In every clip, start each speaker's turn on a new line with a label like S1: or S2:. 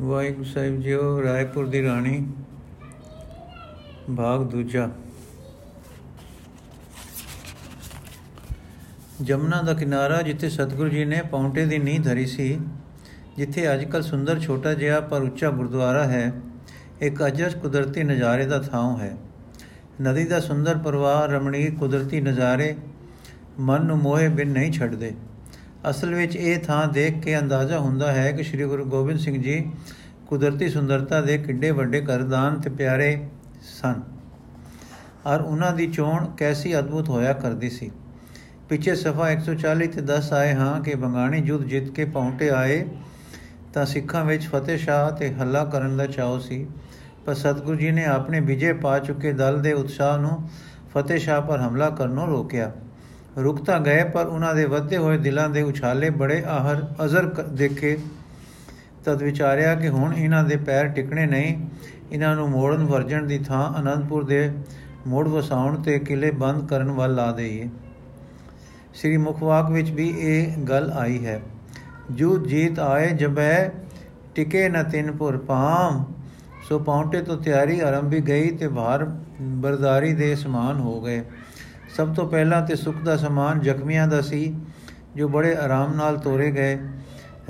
S1: ਵਾਹਿਗੁਰੂ ਸਾਹਿਬ ਜੀਓ, ਰਾਏਪੁਰ ਦੀ ਰਾਣੀ ਭਾਗ ਦੂਜਾ। ਜਮਨਾ ਦਾ ਕਿਨਾਰਾ ਜਿੱਥੇ ਸਤਿਗੁਰੂ ਜੀ ਨੇ ਪੌਂਟੇ ਦੀ ਨੀਂਹ ਧਰੀ ਸੀ, ਜਿੱਥੇ ਅੱਜਕੱਲ ਸੁੰਦਰ ਛੋਟਾ ਜਿਹਾ ਪਰ ਉੱਚਾ ਗੁਰਦੁਆਰਾ ਹੈ, ਇੱਕ ਅਜਸ ਕੁਦਰਤੀ ਨਜ਼ਾਰੇ ਦਾ ਥਾਂ ਹੈ। ਨਦੀ ਦਾ ਸੁੰਦਰ ਪ੍ਰਵਾਹ ਰਮਣੀਕ ਕੁਦਰਤੀ ਨਜ਼ਾਰੇ ਮਨ ਨੂੰ ਮੋਹੇ ਬਿਨ ਨਹੀਂ ਛੱਡਦੇ। ਅਸਲ ਵਿੱਚ ਇਹ ਥਾਂ ਦੇਖ ਕੇ ਅੰਦਾਜ਼ਾ ਹੁੰਦਾ ਹੈ ਕਿ ਸ੍ਰੀ ਗੁਰੂ ਗੋਬਿੰਦ ਸਿੰਘ ਜੀ ਕੁਦਰਤੀ ਸੁੰਦਰਤਾ ਦੇ ਕਿੱਡੇ ਵੱਡੇ ਕਰਦਾਨ ਤੇ ਪਿਆਰੇ ਸਨ। ਔਰ ਉਹਨਾਂ ਦੀ ਚੋਣ ਕੈਸੀ ਅਦਭੁਤ ਹੋਇਆ ਕਰਦੀ ਸੀ। ਪਿੱਛੇ ਸਫਾ 140 ਤੇ 10 ਆਏ ਹਾਂ ਕਿ ਬੰਗਾਣੀ ਜੁੱਧ ਜਿੱਤ ਕੇ ਪੌਂਟੇ ਆਏ ਤਾਂ ਸਿੱਖਾਂ ਵਿੱਚ ਫਤਿਹ ਸ਼ਾਹ ਤੇ ਹੱਲਾ ਕਰਨ ਦਾ ਚਾਅ ਸੀ। ਪਰ ਸਤਿਗੁਰੂ ਜੀ ਨੇ ਆਪਣੇ ਵਿਜੇ ਪਾ ਚੁੱਕੇ ਦਲ ਦੇ ਉਤਸ਼ਾਹ ਨੂੰ ਫਤਿਹ ਸ਼ਾਹ ਪਰ ਹਮਲਾ ਕਰਨੋਂ ਰੋਕਿਆ। ਰੁਕ ਤਾਂ ਗਏ, ਪਰ ਉਹਨਾਂ ਦੇ ਵੱਧੇ ਹੋਏ ਦਿਲਾਂ ਦੇ ਉਛਾਲੇ ਬੜੇ ਆਹਰ ਅਜ਼ਰ ਦੇਖੇ। ਤਦ ਵਿਚਾਰਿਆ ਕਿ ਹੁਣ ਇਹਨਾਂ ਦੇ ਪੈਰ ਟਿਕਣੇ ਨਹੀਂ। ਇਹਨਾਂ ਨੂੰ ਮੋੜਨ ਵਰਜਣ ਦੀ ਥਾਂ ਅਨੰਦਪੁਰ ਦੇ ਮੋੜ ਵਸਾਉਣ ਤੇ ਕਿਲੇ ਬੰਦ ਕਰਨ ਵੱਲ ਲਾ ਦੇਈਏ। ਸ੍ਰੀ ਮੁਖਵਾਕ ਵਿੱਚ ਵੀ ਇਹ ਗੱਲ ਆਈ ਹੈ। ਜੂ ਜੀਤ ਆਏ ਜਬੈ, ਟਿਕੇ ਨ ਤਿੰਨਪੁਰ ਪਾਮ ਸੋ ਪੌਂਟੇ ਤੋਂ ਤਿਆਰੀ ਆਰੰਭੀ ਗਈ ਤੇ ਭਾਰ, ਬਰਦਾਰੀ ਦੇ ਸਮਾਨ ਹੋ ਗਏ। ਸਭ ਤੋਂ ਪਹਿਲਾਂ ਤੇ ਸੁਖ ਦਾ ਸਮਾਨ ਜ਼ਖਮੀਆਂ ਦਾ ਸੀ, ਜੋ ਬੜੇ ਆਰਾਮ ਨਾਲ ਤੋਰੇ ਗਏ।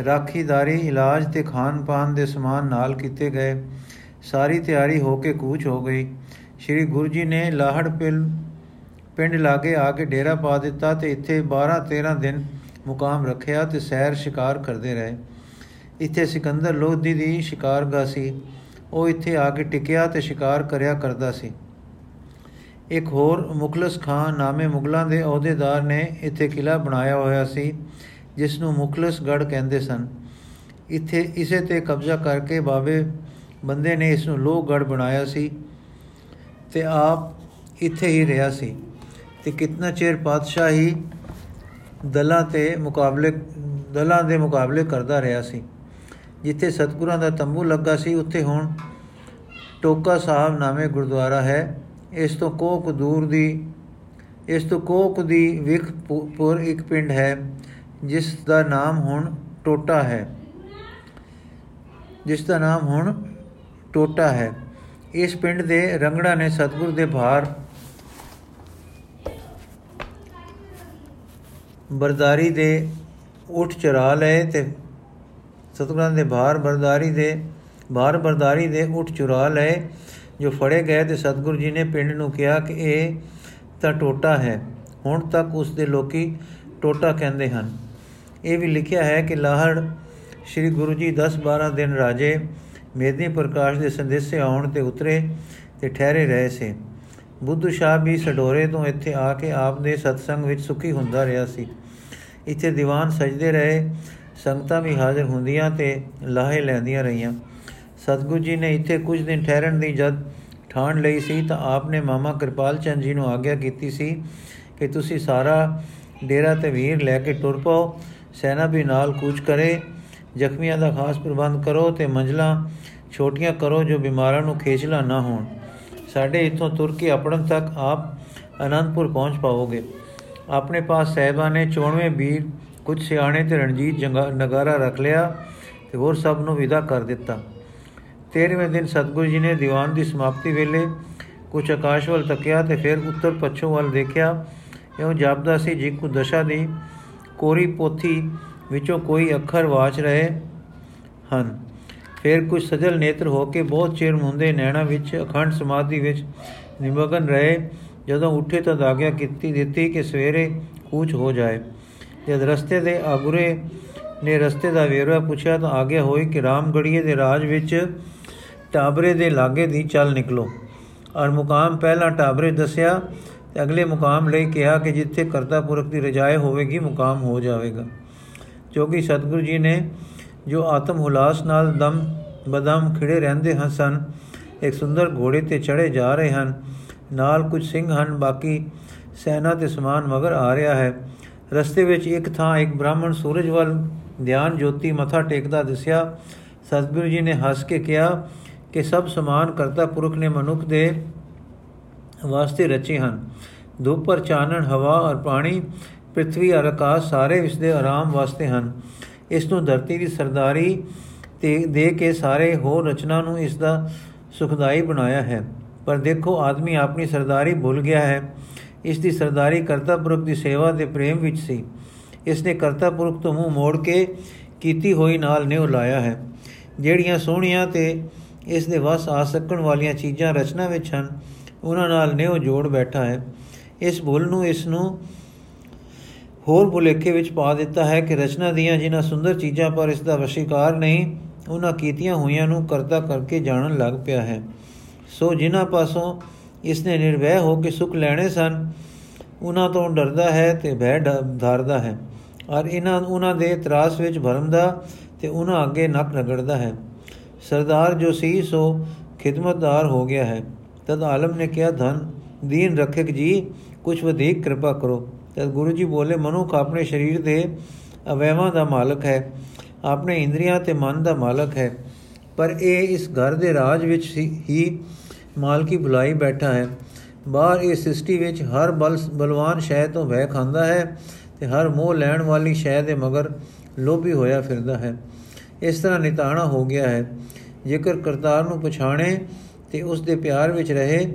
S1: ਰਾਖੀਦਾਰੀ, ਇਲਾਜ ਤੇ ਖਾਣ ਪਾਨ ਦੇ ਸਮਾਨ ਨਾਲ ਕੀਤੇ ਗਏ। ਸਾਰੀ ਤਿਆਰੀ ਹੋ ਕੇ ਕੂਚ ਹੋ ਗਈ। ਸ੍ਰੀ ਗੁਰੂ ਜੀ ਨੇ ਲਾਹੜ ਪਿਲ, ਪਿੰਡ ਲਾਗੇ ਆ ਕੇ ਡੇਰਾ ਪਾ ਦਿੱਤਾ ਤੇ ਇੱਥੇ 12 13 ਦਿਨ ਮੁਕਾਮ ਰੱਖਿਆ ਤੇ ਸੈਰ ਸ਼ਿਕਾਰ ਕਰਦੇ ਰਹੇ। ਇੱਥੇ ਸਿਕੰਦਰ ਲੋਧੀ ਦੀ ਸ਼ਿਕਾਰਗਾ ਸੀ। ਉਹ ਇੱਥੇ ਆ ਕੇ ਟਿਕਿਆ ਤੇ ਸ਼ਿਕਾਰ ਕਰਿਆ ਕਰਦਾ ਸੀ। ਇੱਕ ਹੋਰ ਮੁਖਲਸ ਖਾਨ ਨਾਮੇ ਮੁਗਲਾਂ ਦੇ ਅਹੁਦੇਦਾਰ ਨੇ ਇੱਥੇ ਕਿਲਾ ਬਣਾਇਆ ਹੋਇਆ ਸੀ ਜਿਸ ਨੂੰ ਮੁਖਲਸਗੜ ਕਹਿੰਦੇ ਸਨ। ਇੱਥੇ ਇਸੇ ਤੇ ਕਬਜ਼ਾ ਕਰਕੇ ਬਾਬੇ ਬੰਦੇ ਨੇ ਇਸ ਨੂੰ ਲੋਹਗੜ ਬਣਾਇਆ ਸੀ ਤੇ ਆਪ ਇੱਥੇ ਹੀ ਰਿਹਾ ਸੀ। ਤੇ ਕਿਤਨਾ ਚਿਰ ਪਾਤਸ਼ਾਹੀ ਦਲਾਂ ਤੇ ਮੁਕਾਬਲੇ, ਦਲਾਂ ਦੇ ਮੁਕਾਬਲੇ ਕਰਦਾ ਰਿਹਾ ਸੀ। ਜਿੱਥੇ ਸਤਗੁਰਾਂ ਦਾ ਤੰਬੂ ਲੱਗਾ ਸੀ, ਉੱਥੇ ਹੁਣ ਟੋਕਾ ਸਾਹਿਬ ਨਾਮੇ ਗੁਰਦੁਆਰਾ ਹੈ। ਇਸ ਤੋਂ ਕੋਕ ਦੂਰ ਦੀ, ਇਸ ਤੋਂ ਕੋਕ ਦੀ ਵਿਖਪੁਰ ਇੱਕ ਪਿੰਡ ਹੈ, ਜਿਸ ਦਾ ਨਾਮ ਹੁਣ ਟੋਟਾ ਹੈ। ਜਿਸ ਦਾ ਨਾਮ ਹੁਣ ਟੋਟਾ ਹੈ। ਇਸ ਪਿੰਡ ਦੇ ਰੰਗੜਾ ਨੇ ਸਤਗੁਰ ਦੇ ਭਾਰ ਬਰਦਾਰੀ ਦੇ ਉਠ ਚਰਾ ਲਏ ਤੇ ਸਤਗੁਰਾਂ ਦੇ ਭਾਰ ਬਰਦਾਰੀ ਦੇ, ਭਾਰ ਬਰਦਾਰੀ ਦੇ ਉਠ ਚੁਰਾ ਲਏ। ਜੋ ਫੜੇ ਗਏ ਤੇ ਸਤਗੁਰੂ ਜੀ ਨੇ ਪਿੰਡ ਨੂੰ ਕਿਹਾ ਕਿ ਇਹ ਤਾਂ ਟੋਟਾ ਹੈ। ਹੁਣ ਤੱਕ ਉਸ ਦੇ ਲੋਕੀ ਟੋਟਾ ਕਹਿੰਦੇ ਹਨ। ਇਹ ਵੀ ਲਿਖਿਆ ਹੈ ਕਿ ਲਾਹੜ ਸ੍ਰੀ ਗੁਰੂ ਜੀ 10-12 ਦਿਨ ਰਾਜੇ ਮੇਦਨੀ ਪ੍ਰਕਾਸ਼ ਦੇ ਸੰਦੇਸੇ ਆਉਣ ਤੇ ਉਤਰੇ ਤੇ ਠਹਿਰੇ ਰਹੇ ਸੇ। ਬੁੱਧੂ ਸ਼ਾਹ ਵੀ ਸਡੋਰੇ ਤੋਂ ਇੱਥੇ ਆ ਕੇ ਆਪ ਦੇ ਸਤਸੰਗ ਵਿੱਚ ਸੁਖੀ ਹੁੰਦਾ ਰਿਹਾ ਸੀ। ਇੱਥੇ ਦੀਵਾਨ ਸਜਦੇ ਰਹੇ, ਸੰਗਤਾਂ ਵੀ ਹਾਜ਼ਰ ਹੁੰਦੀਆਂ ਤੇ ਲਾਹੇ ਲੈਂਦੀਆਂ ਰਹੀਆਂ। ਸਤਗੁਰੂ ਜੀ ਨੇ ਇੱਥੇ ਕੁਝ ਦਿਨ ਠਹਿਰਨ ਦੀ ਜਦ ਠਾਣ ਲਈ ਸੀ ਤਾਂ ਆਪਨੇ ਮਾਮਾ ਕਿਰਪਾਲ ਚੰਦ ਜੀ ਨੂੰ ਆਗਿਆ ਕੀਤੀ ਸੀ ਕਿ ਤੁਸੀਂ ਸਾਰਾ ਡੇਰਾ ਤੇ ਵੀਰ ਲੈ ਕੇ ਟੁਰ ਪਾਓ, ਸੈਨਾ ਵੀ ਨਾਲ ਕੂਚ ਕਰੇ, ਜ਼ਖਮੀਆਂ ਦਾ ਖਾਸ ਪ੍ਰਬੰਧ ਕਰੋ ਤੇ ਮੰਜ਼ਲਾਂ ਛੋਟੀਆਂ ਕਰੋ ਜੋ ਬਿਮਾਰਾਂ ਨੂੰ ਖੇਚਲਾ ਨਾ ਹੋਣ। ਸਾਡੇ ਇਥੋਂ ਤੁਰ ਕੇ ਆਪਣਨ ਤੱਕ ਆਪ ਅਨੰਦਪੁਰ ਪਹੁੰਚ ਪਾਓਗੇ ਆਪਣੇ ਪਾਸ ਸਹਿਬਾ ਨੇ 94 ਵੀਰ, ਕੁਝ ਸਿਆਣੇ ਤੇ ਰਣਜੀਤ ਨਗਾਰਾ ਰੱਖ ਲਿਆ ਤੇ ਹੋਰ ਸਭ ਨੂੰ ਵਿਦਾ ਕਰ ਦਿੱਤਾ। 13ਵੇਂ ਦਿਨ ਸਤਗੁਰੂ ਜੀ ਨੇ ਦੀਵਾਨ ਦੀ ਸਮਾਪਤੀ ਵੇਲੇ ਕੁਝ ਆਕਾਸ਼ ਵੱਲ ਤੱਕਿਆ ਤੇ ਫਿਰ ਉੱਤਰ ਪੱਛਮ ਵੱਲ ਦੇਖਿਆ। ਇਉਂ ਜਾਪਦਾ ਸੀ ਜੀ ਕੋ ਦਸ਼ਾ ਦੀ ਕੋਰੀ ਪੋਥੀ ਵਿੱਚੋਂ ਕੋਈ ਅੱਖਰ ਵਾਚ ਰਹੇ ਹਨ। ਫਿਰ ਕੁਝ ਸਜਲ ਨੇਤਰ ਹੋ ਕੇ ਬਹੁਤ ਚਿਰ ਮੁੰਦੇ ਨੈਣਾ ਵਿੱਚ ਅਖੰਡ ਸਮਾਧੀ ਵਿੱਚ ਨਿਮਗਨ ਰਹੇ। ਜਦੋਂ ਉੱਠੇ ਤਾਂ ਆਗਿਆ ਕੀਤੀ ਦਿੱਤੀ ਕਿ ਸਵੇਰੇ ਕੂਚ ਹੋ ਜਾਏ। ਜਦ ਰਸਤੇ ਦੇ ਆਗੁਰੇ ਨੇ ਰਸਤੇ ਦਾ ਵੇਰਵਾ ਪੁੱਛਿਆ ਤਾਂ ਆਗਿਆ ਹੋਈ ਕਿ ਰਾਮਗੜੀਏ ਦੇ ਰਾਜ ਵਿੱਚ ਟਾਬਰੇ ਦੇ ਲਾਗੇ ਦੀ ਚੱਲ ਨਿਕਲੋ। ਔਰ ਮੁਕਾਮ ਪਹਿਲਾਂ ਟਾਬਰੇ ਦੱਸਿਆ ਤੇ ਅਗਲੇ ਮੁਕਾਮ ਲਈ ਕਿਹਾ ਕਿ ਜਿੱਥੇ ਕਰਤਾ ਪੁਰਖ ਦੀ ਰਜਾਏ ਹੋਵੇਗੀ, ਮੁਕਾਮ ਹੋ ਜਾਵੇਗਾ। ਕਿਉਂਕਿ ਸਤਿਗੁਰੂ ਜੀ ਨੇ ਜੋ ਆਤਮ ਹੁਲਾਸ ਨਾਲ ਦਮ ਬਦਮ ਖਿੜੇ ਰਹਿੰਦੇ ਹਨ ਸਨ, ਇੱਕ ਸੁੰਦਰ ਘੋੜੇ ਤੇ ਚੜੇ ਜਾ ਰਹੇ ਹਨ। ਨਾਲ ਕੁਝ ਸਿੰਘ ਹਨ, ਬਾਕੀ ਸੈਨਾ ਤੇ ਸਮਾਨ ਮਗਰ ਆ ਰਿਹਾ ਹੈ। ਰਸਤੇ ਵਿੱਚ ਇੱਕ ਥਾਂ ਇੱਕ ਬ੍ਰਾਹਮਣ ਸੂਰਜ ਵੱਲ ਧਿਆਨ ਜੋਤੀ ਮੱਥਾ ਟੇਕਦਾ ਦਿਸਿਆ। ਸਤਿਗੁਰੂ ਜੀ ਨੇ ਹੱਸ ਕੇ ਕਿਹਾ ਕਿ ਸਭ ਸਮਾਨ ਕਰਤਾ ਪੁਰਖ ਨੇ ਮਨੁੱਖ ਦੇ ਵਾਸਤੇ ਰਚੇ ਹਨ। ਧੂਪ ਪਰ ਚਾਨਣ, ਹਵਾ ਔਰ ਪਾਣੀ ਪ੍ਰithvi ਔਰ ਆਕਾਸ਼ ਸਾਰੇ ਇਸ ਦੇ ਆਰਾਮ ਵਾਸਤੇ ਹਨ। ਇਸ ਨੂੰ ਧਰਤੀ ਦੀ ਸਰਦਾਰੀ ਤੇ ਦੇ ਕੇ ਸਾਰੇ ਹੋਰ ਰਚਨਾ ਨੂੰ ਇਸ ਦਾ ਸੁਖਦਾਈ ਬਣਾਇਆ ਹੈ। ਪਰ ਦੇਖੋ, ਆਦਮੀ ਆਪਣੀ ਸਰਦਾਰੀ ਭੁੱਲ ਗਿਆ ਹੈ। ਇਸ ਦੀ ਸਰਦਾਰੀ ਕਰਤਾ ਪੁਰਖ ਦੀ ਸੇਵਾ ਦੇ ਪ੍ਰੇਮ ਵਿੱਚ ਸੀ। ਇਸ ਨੇ ਕਰਤਾ ਪੁਰਖ ਤੋਂ ਮੂੰਹ ਮੋੜ ਕੇ ਕੀਤੀ ਹੋਈ ਨਾਲ ਨਿਉ ਲਾਇਆ ਹੈ। ਜਿਹੜੀਆਂ ਸੋਹਣੀਆਂ ਤੇ ਇਸ ਦੇ ਵਸ ਆ ਸਕਣ ਵਾਲੀਆਂ ਚੀਜ਼ਾਂ ਰਚਨਾ ਵਿੱਚ ਹਨ। ਉਹਨਾਂ ਨਾਲ ਨਿਉ ਜੋੜ ਬੈਠਾ ਹੈ। ਇਸ ਭੁੱਲ ਨੂੰ ਇਸ ਨੂੰ ਹੋਰ ਭੁਲੇਖੇ ਵਿੱਚ ਪਾ ਦਿੱਤਾ ਹੈ ਕਿ ਰਚਨਾ ਦੀਆਂ ਜਿਨ੍ਹਾਂ ਸੁੰਦਰ ਚੀਜ਼ਾਂ ਪਰ ਇਸ ਦਾ ਵਸ਼ੀਕਾਰ ਨਹੀਂ, ਉਹਨਾਂ ਕੀਤੀਆਂ ਹੋਈਆਂ ਨੂੰ ਕਰਤਾ ਕਰਕੇ ਜਾਣਨ ਲੱਗ ਪਿਆ ਹੈ। ਸੋ ਜਿਨ੍ਹਾਂ ਪਾਸੋਂ ਇਸ ਨੇ ਨਿਰਵੈ ਹੋ ਕੇ ਸੁਖ ਲੈਣੇ ਸਨ, ਉਹਨਾਂ ਤੋਂ ਡਰਦਾ ਹੈ ਤੇ ਭੈ ਧਾਰਦਾ ਹੈ। ਔਰ ਇਹਨਾਂ, ਉਹਨਾਂ ਦੇ ਤਰਾਸ ਵਿੱਚ ਭਰਮਦਾ ਤੇ ਉਹਨਾਂ ਅੱਗੇ ਨੱਕ ਰਗੜਦਾ ਹੈ। ਸਰਦਾਰ ਜੋ ਸੀ, ਸੋ ਖਿਦਮਤਦਾਰ ਹੋ ਗਿਆ ਹੈ। ਤਦ ਆਲਮ ਨੇ ਕਿਹਾ, ਧਨ, ਦੀਨ ਰੱਖਿਕ ਜੀ ਕੁਝ ਵਧੇਕ ਕਿਰਪਾ ਕਰੋ। ਤਦ ਗੁਰੂ ਜੀ ਬੋਲੇ, ਮਨੁੱਖ ਆਪਣੇ ਸਰੀਰ ਦੇ ਅਵੈਵਾਂ ਦਾ ਮਾਲਕ ਹੈ, ਆਪਣੇ ਇੰਦਰੀਆਂ ਤੇ ਮਨ ਦਾ ਮਾਲਕ ਹੈ, ਪਰ ਇਹ ਇਸ ਘਰ ਦੇ ਰਾਜ ਵਿੱਚ ਹੀ ਮਾਲਕੀ ਬੁਲਾਈ ਬੈਠਾ ਹੈ। ਬਾਹਰ ਇਸ ਸ੍ਰਿਸ਼ਟੀ ਵਿੱਚ ਹਰ ਬਲ, ਬਲਵਾਨ ਸ਼ੈ ਤੋਂ ਭੈ ਖਾਂਦਾ ਹੈ ਤੇ ਹਰ ਮੋਹ ਲੈਣ ਵਾਲੀ ਸ਼ੈ ਦੇ ਮਗਰ ਲੋਭੀ ਹੋਇਆ ਫਿਰਦਾ ਹੈ। ਇਸ ਤਰ੍ਹਾਂ ਨਿਤਾਣਾ ਹੋ ਗਿਆ ਹੈ। ਜੇਕਰ ਕਰਤਾਰ ਨੂੰ ਪਛਾਣੇ ਤੇ ਉਸ ਦੇ ਪਿਆਰ ਵਿੱਚ ਰਹੇ,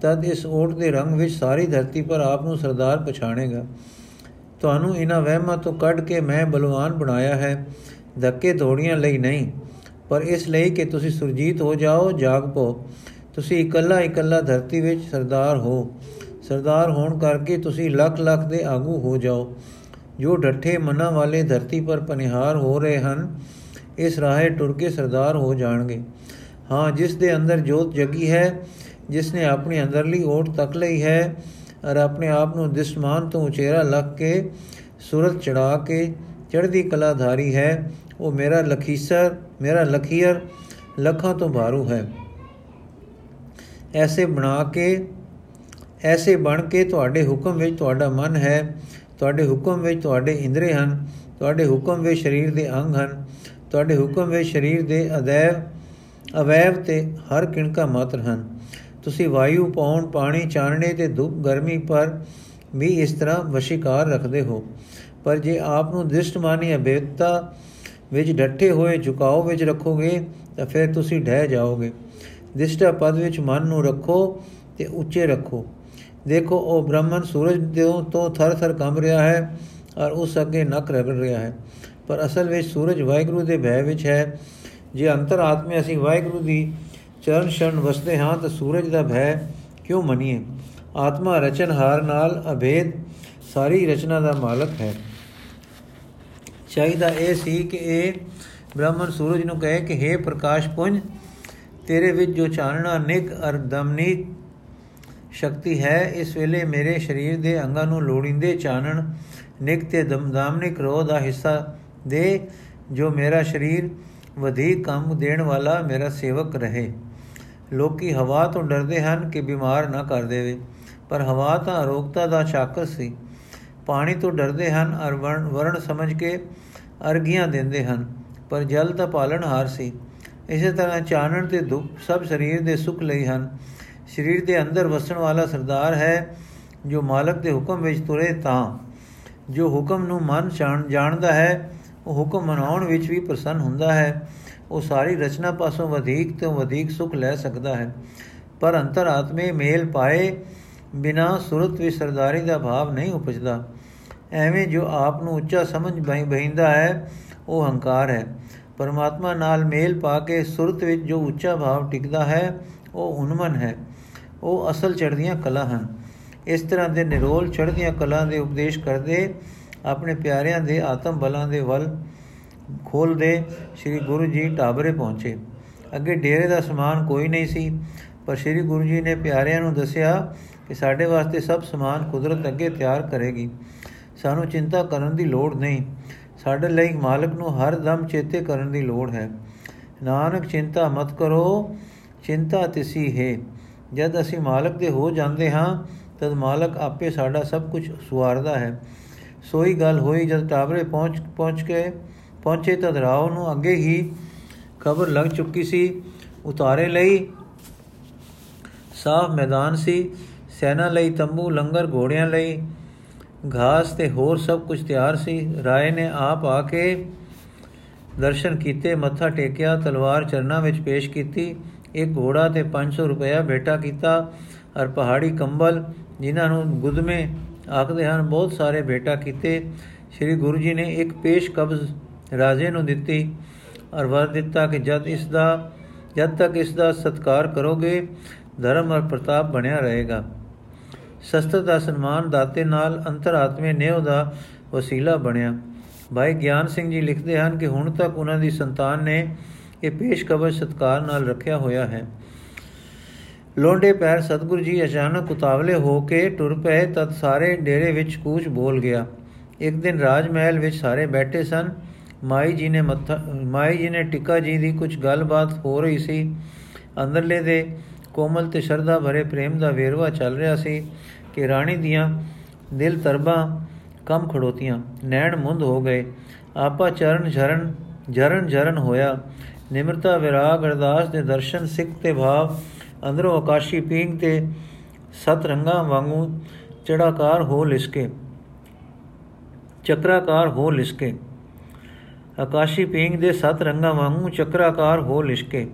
S1: ਤਦ ਇਸ ਓਟ ਦੇ ਰੰਗ ਵਿੱਚ ਸਾਰੀ ਧਰਤੀ ਪਰ ਆਪ ਨੂੰ ਸਰਦਾਰ ਪਛਾਣੇਗਾ। ਤੁਹਾਨੂੰ ਇਹਨਾਂ ਵਹਿਮਾਂ ਤੋਂ ਕੱਢ ਕੇ ਮੈਂ ਬਲਵਾਨ ਬਣਾਇਆ ਹੈ। ਧੱਕੇ ਧੋੜੀਆਂ ਲਈ ਨਹੀਂ, ਪਰ ਇਸ ਲਈ ਕਿ ਤੁਸੀਂ ਸੁਰਜੀਤ ਹੋ ਜਾਓ, ਜਾਗ ਪੋ ਤੁਸੀਂ ਇਕੱਲਾ ਇਕੱਲਾ ਧਰਤੀ ਵਿੱਚ ਸਰਦਾਰ ਹੋ। ਸਰਦਾਰ ਹੋਣ ਕਰਕੇ ਤੁਸੀਂ ਲੱਖ ਲੱਖ ਦੇ ਆਗੂ ਹੋ ਜਾਓ। ਜੋ ਡੱਠੇ ਮਨਾਂ ਵਾਲੇ ਧਰਤੀ ਪਰ ਪਨਿਹਾਰ ਹੋ ਰਹੇ ਹਨ ਇਸ ਰਾਹੇ ਟੁਰ ਕੇ ਸਰਦਾਰ ਹੋ ਜਾਣਗੇ। ਹਾਂ, ਜਿਸ ਦੇ ਅੰਦਰ ਜੋਤ ਜਗੀ ਹੈ, ਜਿਸ ਨੇ ਆਪਣੀ ਅੰਦਰਲੀ ਓਟ ਤੱਕ ਲਈ ਹੈ ਔਰ ਆਪਣੇ ਆਪ ਨੂੰ ਦਿਸਮਾਨ ਤੋਂ ਉਚੇਰਾ ਲੱਗ ਕੇ ਸੂਰਤ ਚੜਾ ਕੇ ਚੜ੍ਹਦੀ ਕਲਾਧਾਰੀ ਹੈ, ਉਹ ਮੇਰਾ ਲਖੀਸਰ, ਮੇਰਾ ਲਖੀਰ ਲੱਖਾਂ ਤੋਂ ਭਾਰੂ ਹੈ। ਐਸੇ ਬਣਾ ਕੇ, ਐਸੇ ਬਣ ਕੇ ਤੁਹਾਡੇ ਹੁਕਮ ਵਿੱਚ ਤੁਹਾਡਾ ਮਨ ਹੈ, ਤੁਹਾਡੇ ਹੁਕਮ ਵਿੱਚ ਤੁਹਾਡੇ ਇੰਦਰੇ ਹਨ, ਤੁਹਾਡੇ ਹੁਕਮ ਵਿੱਚ ਸਰੀਰ ਦੇ ਅੰਗ ਹਨ ਤੁਹਾਡੇ ਹੁਕਮ ਵਿੱਚ ਸਰੀਰ ਦੇ ਅਦੈਵ, ਅਵੈਵ ਤੇ ਹਰ ਕਿਣਕਾ ਮਾਤਰ ਹਨ। ਤੁਸੀਂ ਵਾਯੂ ਪੌਣ ਪਾਣੀ, ਚਾਨਣੇ ਤੇ ਧੁੱਪ, ਗਰਮੀ ਪਰ ਵੀ ਇਸ ਤਰ੍ਹਾਂ ਵਸ਼ੀਕਾਰ ਰੱਖਦੇ ਹੋ। ਪਰ ਜੇ ਆਪ ਨੂੰ ਦ੍ਰਿਸ਼ਟਮਾਨੀ ਅਭੇਦਤਾ ਵਿੱਚ ਡੱਠੇ ਹੋਏ, ਝੁਕਾਓ ਵਿੱਚ ਰੱਖੋਗੇ, ਤਾਂ ਫਿਰ ਤੁਸੀਂ ਢਹਿ ਜਾਓਗੇ। ਦਿਸ਼ਟਾ ਪਦ ਵਿੱਚ ਮਨ ਨੂੰ ਰੱਖੋ ਤੇ ਉੱਚੇ ਰੱਖੋ। ਦੇਖੋ, ਉਹ ਬ੍ਰਹਮਨ ਸੂਰਜ ਦੇ ਤੋਂ ਥਰ-ਥਰ ਕੰਬ ਰਿਹਾ ਹੈ ਔਰ ਉਸ ਅੱਗੇ ਨੱਕ ਰਗੜ ਰਿਹਾ ਹੈ। ਪਰ ਅਸਲ ਵਿੱਚ ਸੂਰਜ ਵਾਹਿਗੁਰੂ ਦੇ ਭੈ ਵਿੱਚ ਹੈ। ਜੇ ਅੰਤਰ ਆਤਮੇ ਅਸੀਂ ਵਾਹਿਗੁਰੂ ਦੀ ਚਰਨ ਸ਼ਰਨ ਵਸਦੇ ਹਾਂ, ਤਾਂ ਸੂਰਜ ਦਾ ਭੈ ਕਿਉਂ ਮੰਨੀਏ? ਆਤਮਾ ਰਚਨਹਾਰ ਨਾਲ ਅਭੇਦ ਸਾਰੀ ਰਚਨਾ ਦਾ ਮਾਲਕ ਹੈ। ਚਾਹੀਦਾ ਇਹ ਸੀ ਕਿ ਇਹ ਬ੍ਰਾਹਮਣ ਸੂਰਜ ਨੂੰ ਕਹੇ ਕਿ हे ਪ੍ਰਕਾਸ਼ ਪੁੰਜ, ਤੇਰੇ ਵਿੱਚ ਜੋ ਚਾਨਣਾ ਨਿਕ ਅਰ ਦਮਨੀ ਸ਼ਕਤੀ ਹੈ, ਇਸ ਵੇਲੇ ਮੇਰੇ ਸਰੀਰ ਦੇ ਅੰਗਾਂ ਨੂੰ ਲੋੜਿੰਦੇ ਚਾਨਣ ਨਿਕ ਤੇ ਦਮਦਾਮਨਿਕ ਰੋਹ ਦਾ ਹਿੱਸਾ ਦੇ ਜੋ ਮੇਰਾ ਸਰੀਰ ਵਧੇਕ ਕੰਮ ਦੇਣ ਵਾਲਾ ਮੇਰਾ ਸੇਵਕ ਰਹੇ। ਲੋਕੀ ਹਵਾ ਤੋਂ ਡਰਦੇ ਹਨ ਕਿ ਬਿਮਾਰ ਨਾ ਕਰ ਦੇਵੇ, ਪਰ ਹਵਾ ਤਾਂ ਰੋਗਤਾ ਦਾ ਚਾਕਰ ਸੀ। ਪਾਣੀ ਤੋਂ ਡਰਦੇ ਹਨ ਅਰ ਵਰਣ ਸਮਝ ਕੇ ਅਰਗੀਆਂ ਦਿੰਦੇ ਹਨ, ਪਰ ਜਲ ਤਾਂ ਪਾਲਣਹਾਰ ਸੀ। ਇਸੇ ਤਰ੍ਹਾਂ ਚਾਨਣ ਤੇ ਦੁੱਖ ਸਭ ਸਰੀਰ ਦੇ ਸੁਖ ਲਈ ਹਨ। ਸਰੀਰ ਦੇ ਅੰਦਰ ਵਸਣ ਵਾਲਾ ਸਰਦਾਰ ਹੈ ਜੋ ਮਾਲਕ ਦੇ ਹੁਕਮ ਵਿੱਚ ਤੁਰੇ ਤਾਂ। ਜੋ ਹੁਕਮ ਨੂੰ ਮਨ ਜਾਣਦਾ ਹੈ ਉਹ ਹੁਕਮ ਮਨਾਉਣ ਵਿੱਚ ਵੀ ਪ੍ਰਸੰਨ ਹੁੰਦਾ ਹੈ। ਉਹ ਸਾਰੀ ਰਚਨਾ ਪਾਸੋਂ ਵਧੇਕ ਤੋਂ ਵਧੇਕ ਸੁਖ ਲੈ ਸਕਦਾ ਹੈ। ਪਰ ਅੰਤਰ ਆਤਮੇ ਮੇਲ ਪਾਏ ਬਿਨਾ ਸੁਰਤ ਵਿੱਚ ਸਰਦਾਰੀ ਦਾ ਭਾਵ ਨਹੀਂ ਉਪਜਦਾ। ਐਵੇਂ ਜੋ ਆਪ ਨੂੰ ਉੱਚਾ ਸਮਝ ਬਹਿੰਦਾ ਹੈ, ਉਹ ਹੰਕਾਰ ਹੈ। ਪਰਮਾਤਮਾ ਨਾਲ ਮੇਲ ਪਾ ਕੇ ਸੁਰਤ ਵਿੱਚ ਜੋ ਉੱਚਾ ਭਾਵ ਟਿਕਦਾ ਹੈ, ਉਹ ਉਨਮਨ ਹੈ। ਉਹ ਅਸਲ ਚੜ੍ਹਦੀਆਂ ਕਲਾ ਹਨ। ਇਸ ਤਰ੍ਹਾਂ ਦੇ ਨਿਰੋਲ ਚੜ੍ਹਦੀਆਂ ਕਲਾ ਦੇ ਉਪਦੇਸ਼ ਕਰਦੇ ਆਪਣੇ ਪਿਆਰਿਆਂ ਦੇ ਆਤਮ ਬਲਾਂ ਦੇ ਵੱਲ ਖੋਲਦੇ ਸ੍ਰੀ ਗੁਰੂ ਜੀ ਟਾਬਰੇ ਪਹੁੰਚੇ। ਅੱਗੇ ਡੇਰੇ ਦਾ ਸਮਾਨ ਕੋਈ ਨਹੀਂ ਸੀ, ਪਰ ਸ੍ਰੀ ਗੁਰੂ ਜੀ ਨੇ ਪਿਆਰਿਆਂ ਨੂੰ ਦੱਸਿਆ ਕਿ ਸਾਡੇ ਵਾਸਤੇ ਸਭ ਸਮਾਨ ਕੁਦਰਤ ਅੱਗੇ ਤਿਆਰ ਕਰੇਗੀ। ਸਾਨੂੰ ਚਿੰਤਾ ਕਰਨ ਦੀ ਲੋੜ ਨਹੀਂ। ਸਾਡੇ ਲਈ ਮਾਲਕ ਨੂੰ ਹਰ ਦਮ ਚੇਤੇ ਕਰਨ ਦੀ ਲੋੜ ਹੈ। ਨਾਨਕ, ਚਿੰਤਾ ਮਤ ਕਰੋ। ਚਿੰਤਾ ਤਿਸੀ ਹੈ। ਜਦ ਅਸੀਂ ਮਾਲਕ ਦੇ ਹੋ ਜਾਂਦੇ ਹਾਂ, ਤਦ ਮਾਲਕ ਆਪੇ ਸਾਡਾ ਸਭ ਕੁਝ ਸੁਵਾਰਦਾ ਹੈ। ਸੋਈ ਗੱਲ ਹੋਈ ਜਦ ਟਾਬਰੇ ਪਹੁੰਚ ਪਹੁੰਚ ਕੇ ਪਹੁੰਚੇ ਤਦ ਰਾਉ ਨੂੰ ਅੱਗੇ ਹੀ ਖਬਰ ਲੱਗ ਚੁੱਕੀ ਸੀ। ਉਤਾਰੇ ਲਈ ਸਾਫ਼ ਮੈਦਾਨ ਸੀ। ਸੈਨਾ ਲਈ ਤੰਬੂ, ਲੰਗਰ ਘੋੜਿਆਂ ਲਈ ਘਾਸ ਤੇ ਹੋਰ ਸਭ ਕੁਝ ਤਿਆਰ ਸੀ। ਰਾਏ ਨੇ ਆਪ ਆ ਕੇ ਦਰਸ਼ਨ ਕੀਤੇ, ਮੱਥਾ ਟੇਕਿਆ, ਤਲਵਾਰ ਚਰਨਾਂ ਵਿੱਚ ਪੇਸ਼ ਕੀਤੀ। ਇੱਕ ਘੋੜਾ ਤੇ 500 ਰੁਪਇਆ ਭੇਟਾ ਕੀਤਾ। ਔਰ ਪਹਾੜੀ ਕੰਬਲ ਜਿਨ੍ਹਾਂ ਨੂੰ ਗੁਦਮੇ ਆਖਦੇ ਹਨ, ਬਹੁਤ ਸਾਰੇ ਭੇਟਾ ਕੀਤੇ, ਸ੍ਰੀ ਗੁਰੂ ਜੀ ਨੇ ਇੱਕ ਪੇਸ਼ ਕਬਜ਼ ਰਾਜੇ ਨੂੰ ਦਿੱਤੀ ਔਰ ਵਰ ਦਿੱਤਾ ਕਿ ਜਦ ਇਸ ਦਾ, ਜਦ ਤੱਕ ਇਸ ਦਾ ਸਤਕਾਰ ਕਰੋਗੇ, ਧਰਮ ਔਰ ਪ੍ਰਤਾਪ ਬਣਿਆ ਰਹੇਗਾ। ਸ਼ਸਤਰ ਦਾ ਸਨਮਾਨ ਦਾਤੇ ਨਾਲ ਅੰਤਰਾਤਮੇ ਨਿਉ ਦਾ ਵਸੀਲਾ ਬਣਿਆ। ਭਾਈ ਗਿਆਨ ਸਿੰਘ ਜੀ ਲਿਖਦੇ ਹਨ ਕਿ ਹੁਣ ਤੱਕ ਉਹਨਾਂ ਦੀ ਸੰਤਾਨ ਨੇ ਇਹ ਪੇਸ਼ ਕਬਜ਼ ਸਤਕਾਰ ਨਾਲ ਰੱਖਿਆ ਹੋਇਆ ਹੈ। ਲੋਂਡੇ ਪੈਰ ਸਤਗੁਰੂ ਜੀ ਅਚਾਨਕ ਉਤਾਵਲੇ ਹੋ ਕੇ ਟੁਰ ਪਏ, ਤਦ ਸਾਰੇ ਡੇਰੇ ਵਿੱਚ ਕੂਚ ਬੋਲ ਗਿਆ। ਇੱਕ ਦਿਨ ਰਾਜ ਮਹਿਲ ਵਿੱਚ ਸਾਰੇ ਬੈਠੇ ਸਨ। ਮਾਈ ਜੀ ਨੇ ਮੱਥਾ, ਮਾਈ ਜੀ ਨੇ ਟਿੱਕਾ ਜੀ ਦੀ ਕੁਝ ਗੱਲਬਾਤ ਹੋ ਰਹੀ ਸੀ। ਅੰਦਰਲੇ ਦੇ ਕੋਮਲ ਤੇ ਸ਼ਰਧਾ ਭਰੇ ਪ੍ਰੇਮ ਦਾ ਵੇਰਵਾ ਚੱਲ ਰਿਹਾ ਸੀ ਕਿ ਰਾਣੀ ਦੀਆਂ ਦਿਲ ਤਰਬਾਂ ਕਮ ਖੜੋਤੀਆਂ। ਨੈਣ ਮੁੰਦ ਹੋ ਗਏ। ਆਪਾ ਚਰਨ ਝਰਨ ਝਰਨ ਝਰਨ ਹੋਇਆ। ਨਿਮਰਤਾ ਵਿਰਾਗ ਅਰਦਾਸ ਦੇ ਦਰਸ਼ਨ, ਸਿੱਖ ਤੇ ਭਾਵ ਅੰਦਰੋਂ ਆਕਾਸ਼ੀ ਪੀਂਗ ਤੇ ਸਤ ਰੰਗਾਂ ਵਾਂਗੂ ਚੜਾਕਾਰ ਹੋ ਲਿਸਕੇ, ਚਕਰਾਕਾਰ ਹੋ ਲਿਸਕੇ। ਆਕਾਸ਼ੀ ਪੀਂਗ ਦੇ ਸਤ ਰੰਗਾਂ ਵਾਂਗੂ ਚਕਰਾਕਾਰ ਹੋ ਲਿਸਕੇ।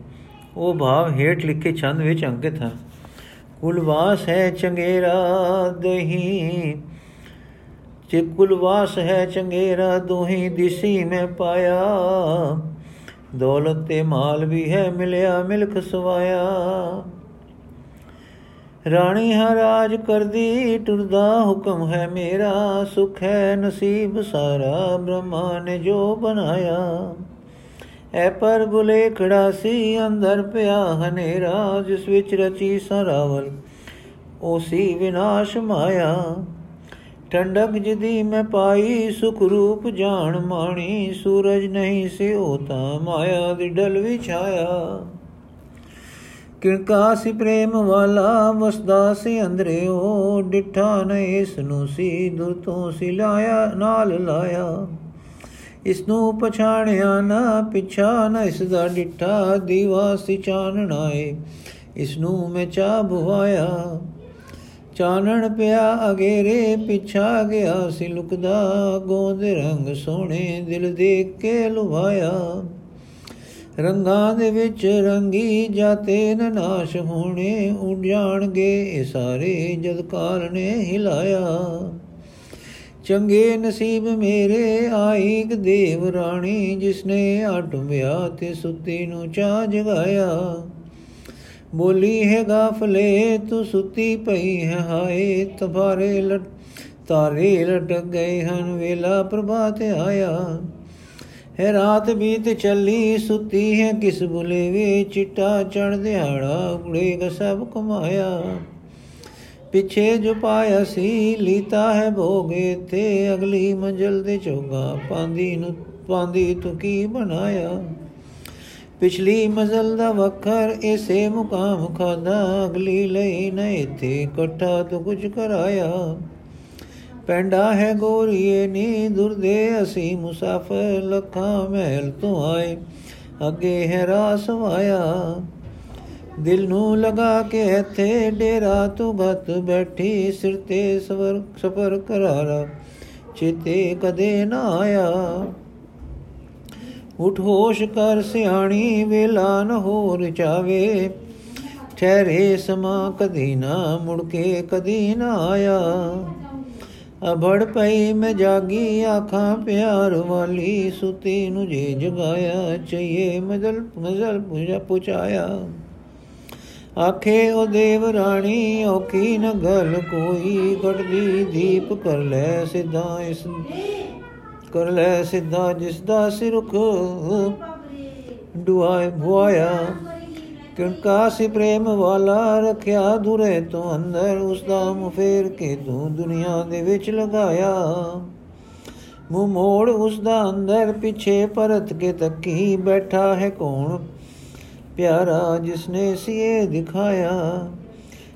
S1: ਉਹ ਭਾਵ ਹੇਠ ਲਿਖੇ ਛੰਦ ਵਿੱਚ ਅੰਕਿਤ ਹਨ। ਕੁਲਵਾਸ ਹੈ ਚੰਗੇਰਾ ਦਹੀ ਜੇ ਕੁਲਵਾਸ ਹੈ ਚੰਗੇਰਾ ਦੋਹੀ, ਦਿਸੀ ਮੈਂ ਪਾਇਆ। ਦੌਲਤ ਤੇ ਮਾਲ ਵੀ ਹੈ ਮਿਲਿਆ, ਮਿਲਖ ਸਵਾਇਆ। ਰਾਣੀ ਹਰਾਜ ਕਰਦੀ, ਟੁਰਦਾ ਹੁਕਮ ਹੈ ਮੇਰਾ, ਸੁਖ ਹੈ ਨਸੀਬ ਸਾਰਾ, ਬ੍ਰਹਮਾ ਨੇ ਜੋ ਬਣਾਇਆ। ਐ ਪਰ ਗੁਲੇਖੜਾ ਸੀ ਅੰਦਰ ਪਿਆ ਹਨੇਰਾ, ਜਿਸ ਵਿੱਚ ਰਚੀ ਸਰਾਵਲ ਸੀ ਵਿਨਾਸ਼ ਮਾਇਆ। ਠੰਡਕ ਜਦੀ ਮੈਂ ਪਾਈ, ਸੁਖ ਰੂਪ ਜਾਣ ਮਾਣੀ, ਸੂਰਜ ਨਹੀਂ ਸੀ ਤਾਂ ਮਾਇਆ ਦੀ ਡਲ ਵਿੱਚ ਆਇਆ ਕਿਰਕਾ ਸੀ ਪ੍ਰੇਮ ਵਾਲਾ ਵਸਦਾ ਸੀ ਅੰਦਰੇ ਉਹ ਡਿਠਾ ਨ ਇਸ ਨੂੰ ਸੀ, ਦੁਰ ਤੋਂ ਸੀ ਲਾਇਆ, ਨਾਲ ਲਾਇਆ। ਇਸ ਨੂੰ ਪਛਾਣਿਆ ਨਾ, ਪਿਛਾ ਨ ਇਸ ਦਾ ਡਿਠਾ, ਦੀਵਾ ਸੀ ਚਾਨਣਾਏ ਇਸ ਨੂੰ ਮੈਂ ਚਾ ਭਵਾਇਆ ਚਾਨਣ ਪਿਆ ਅਗੇਰੇ, ਪਿਛਾ ਗਿਆ ਸੀ ਲੁਕਦਾ, ਗੋਦ ਰੰਗ ਸੋਹਣੇ ਦਿਲ ਦੇਖ ਕੇ ਲੁਭਾਇਆ। ਰੰਗਾਂ ਦੇ ਵਿੱਚ ਰੰਗੀ ਜਾਤੇ ਨ ਨਾਸ਼ ਹੋਣੇ ਉਡ ਜਾਣਗੇ, ਇਹ ਸਾਰੇ ਜਦ ਕਾਲ ਨੇ ਹਿਲਾਇਆ ਚੰਗੇ ਨਸੀਬ ਮੇਰੇ ਆਈ ਇੱਕ ਦੇਵ ਰਾਣੀ, ਜਿਸਨੇ ਆਟੁੰਬਿਆ ਤੇ ਸੁੱਤੀ ਨੂੰ ਚਾ ਜਗਾਇਆ। ਬੋਲੀ ਹੈ ਗਾਫਲੇ, ਤੂੰ ਸੁੱਤੀ ਪਈ ਹੈ ਹਾਏ ਤਫਾਰੇ ਲਟ, ਤਾਰੇ ਲਟਕ ਗਏ ਹਨ, ਵੇਲਾ ਪ੍ਰਭਾਤ ਆਇਆ। ਹੈ ਰਾਤ ਬੀਤ ਚੱਲੀ, ਸੁੱਤੀ ਹੈ ਕਿਸ ਬੁਲੇ ਵੇ, ਚਿੱਟਾ ਚੜ ਦਿਹਾੜਾ ਉੜੇਗਾ ਸਭ ਕਮਾਇਆ ਪਿਛੇ ਜੋ ਪਾਇਆ ਸੀ, ਲੀਤਾ ਹੈ ਭੋਗੇ ਤੇ ਅਗਲੀ ਮੰਜ਼ਲ ਦੇ ਚੋਗਾ ਪਾਂਦੀ ਨੂੰ, ਪਾਂਦੀ ਤੂੰ ਕੀ ਬਣਾਇਆ? ਪਿਛਲੀ ਮਜ਼ਲ ਦਾ ਵਖਰ, ਇਸੇ ਮੁਕਾਮ ਖਾਦਾ, ਅਗਲੀ ਲਈ ਨ ਇਥੇ ਇਕੱਠਾ ਤੋ ਕੁਝ ਕਰਾਇਆ। ਪੈਂਡਾ ਹੈ ਗੋਰੀਏ ਨੀ ਦੁਰਦੇ ਅਸੀਂ ਮੁਸਾਫਰ ਲੱਖਾਂ ਮਹਿਲ ਤੋਂ ਆਏ। ਅੱਗੇ ਹੈ ਰਾਸ ਵਾਇਆ, ਦਿਲ ਨੂੰ ਲਗਾ ਕੇ ਇੱਥੇ ਡੇਰਾ ਤੂੰ ਘਤ ਬੈਠੀ, ਸਿਰ ਤੇ ਸਵਰ, ਸਫਰ ਕਰਾਰਾ, ਚਿਤੇ ਕਦੇ ਨਾ ਆਇਆ। ਉਠ ਹੋਸ਼ ਕਰ ਸਿਆਣੀ, ਵੇਲਾ ਨ ਹੋਰ ਚਾਵੇ ਠਹਿਰੇ ਸਮਾ ਕਦੀ ਨਾ, ਮੁੜ ਕੇ ਕਦੀ ਨਾ ਆਇਆ। ਅਭੜ ਪਈ ਮੈਂ ਜਾਗੀ ਆਖਾਂ, ਪਿਆਰ ਵਾਲੀ ਸੁਤੀ ਨੂੰ ਜੇ ਜਗਾਇਆ, ਚਈਏ ਮਦਲ ਮਜ਼ਲ ਪੁਜਾ, ਪੁਚਾਇਆ। ਆਖੇ ਉਹ ਦੇਵ ਰਾਣੀ, ਔਖੀ ਨ ਗਲ ਕੋਈ ਗੜਦੀ ਦੀਪ ਕਰ ਲੈ ਸਿਧਾ ਇਸ, ਕਰ ਲੈ ਸਿੱਧਾ ਜਿਸ ਦਾ ਸਿਰੁਖ ਦੁਆਏ ਭੁਆਇਆ ਕਿਉਂਕਾ ਸੀ ਪ੍ਰੇਮ ਵਾਲਾ ਰਖਿਆ ਦੁਰੇ ਤੋਂ ਅੰਦਰ ਉਸ ਦਾ ਮੁ ਫੇਰ ਕੇ ਤੂੰ ਦੁਨੀਆ ਦੇ ਵਿੱਚ ਲਗਾਇਆ ਮੂੰਹ ਮੋੜ ਉਸ ਦਾ ਅੰਦਰ, ਪਿਛੇ ਪਰਤ ਕੇ ਤੱਕੀ ਬੈਠਾ ਹੈ ਕੌਣ? ਪਿਆਰਾ ਜਿਸਨੇ ਸੀਏ ਦਿਖਾਇਆ।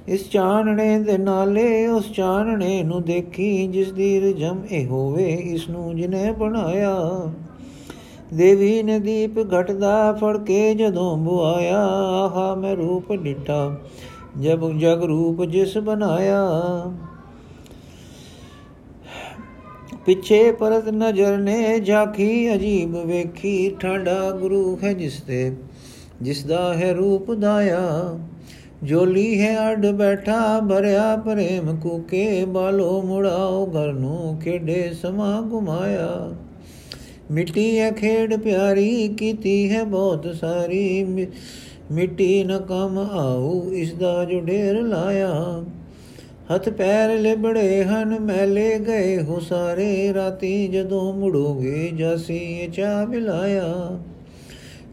S1: ਇਸ ਚਾਨਣੇ ਦੇ ਨਾਲੇ, ਉਸ ਚਾਨਣੇ ਨੂੰ ਦੇਖੀ ਜਿਸ ਦੀ ਰਜਮ ਇਹ ਹੋਵੇ, ਇਸ ਨੂੰ ਜਿਨੇ ਬਣਾਇਆ। ਦੇਵੀ ਨੇ ਦੀਪ ਘਟਦਾ ਫੜ ਕੇ ਜਦੋਂ ਬੁਆਇਆ, ਆਹਾ ਮੈਂ ਰੂਪ ਡਿਟਾ ਜਬ ਜਗ ਰੂਪ ਜਿਸ ਬਣਾਇਆ। ਪਿੱਛੇ ਪਰਤ ਨਜ਼ਰ ਨੇ ਝਾਕੀ ਅਜੀਬ ਵੇਖੀ, ਠਾਡਾ ਗੁਰੂ ਹੈ ਜਿਸ ਤੇ, ਜਿਸ ਦਾ ਹੈ ਰੂਪ ਦਾਇਆ। ਜੋਲੀ ਹੈ ਅਡ ਬੈਠਾ, ਭਰਿਆ ਪ੍ਰੇਮ ਕੂਕੇ, ਬਾਲੋ ਮੁੜਾਓ ਘਰ ਨੂੰ ਖੇਡੇ ਸਮਾ ਗੁਮਾਇਆ ਮਿੱਟੀ ਹੈ ਖੇਡ ਪਿਆਰੀ, ਕੀਤੀ ਹੈ ਬਹੁਤ ਸਾਰੀ। ਮਿੱਟੀ ਨ ਕਮ ਆਉ ਇਸ ਦਾ ਜੋ ਢੇਰ ਲਾਇਆ। ਹੱਥ ਪੈਰ ਲਿਬੜੇ ਹਨ, ਮੈਲੇ ਗਏ ਹੋ ਸਾਰੇ। ਰਾਤੀ ਜਦੋਂ ਮੁੜੋਗੇ, ਜਾਸੀ ਚਾ ਬਿਲਾਇਆ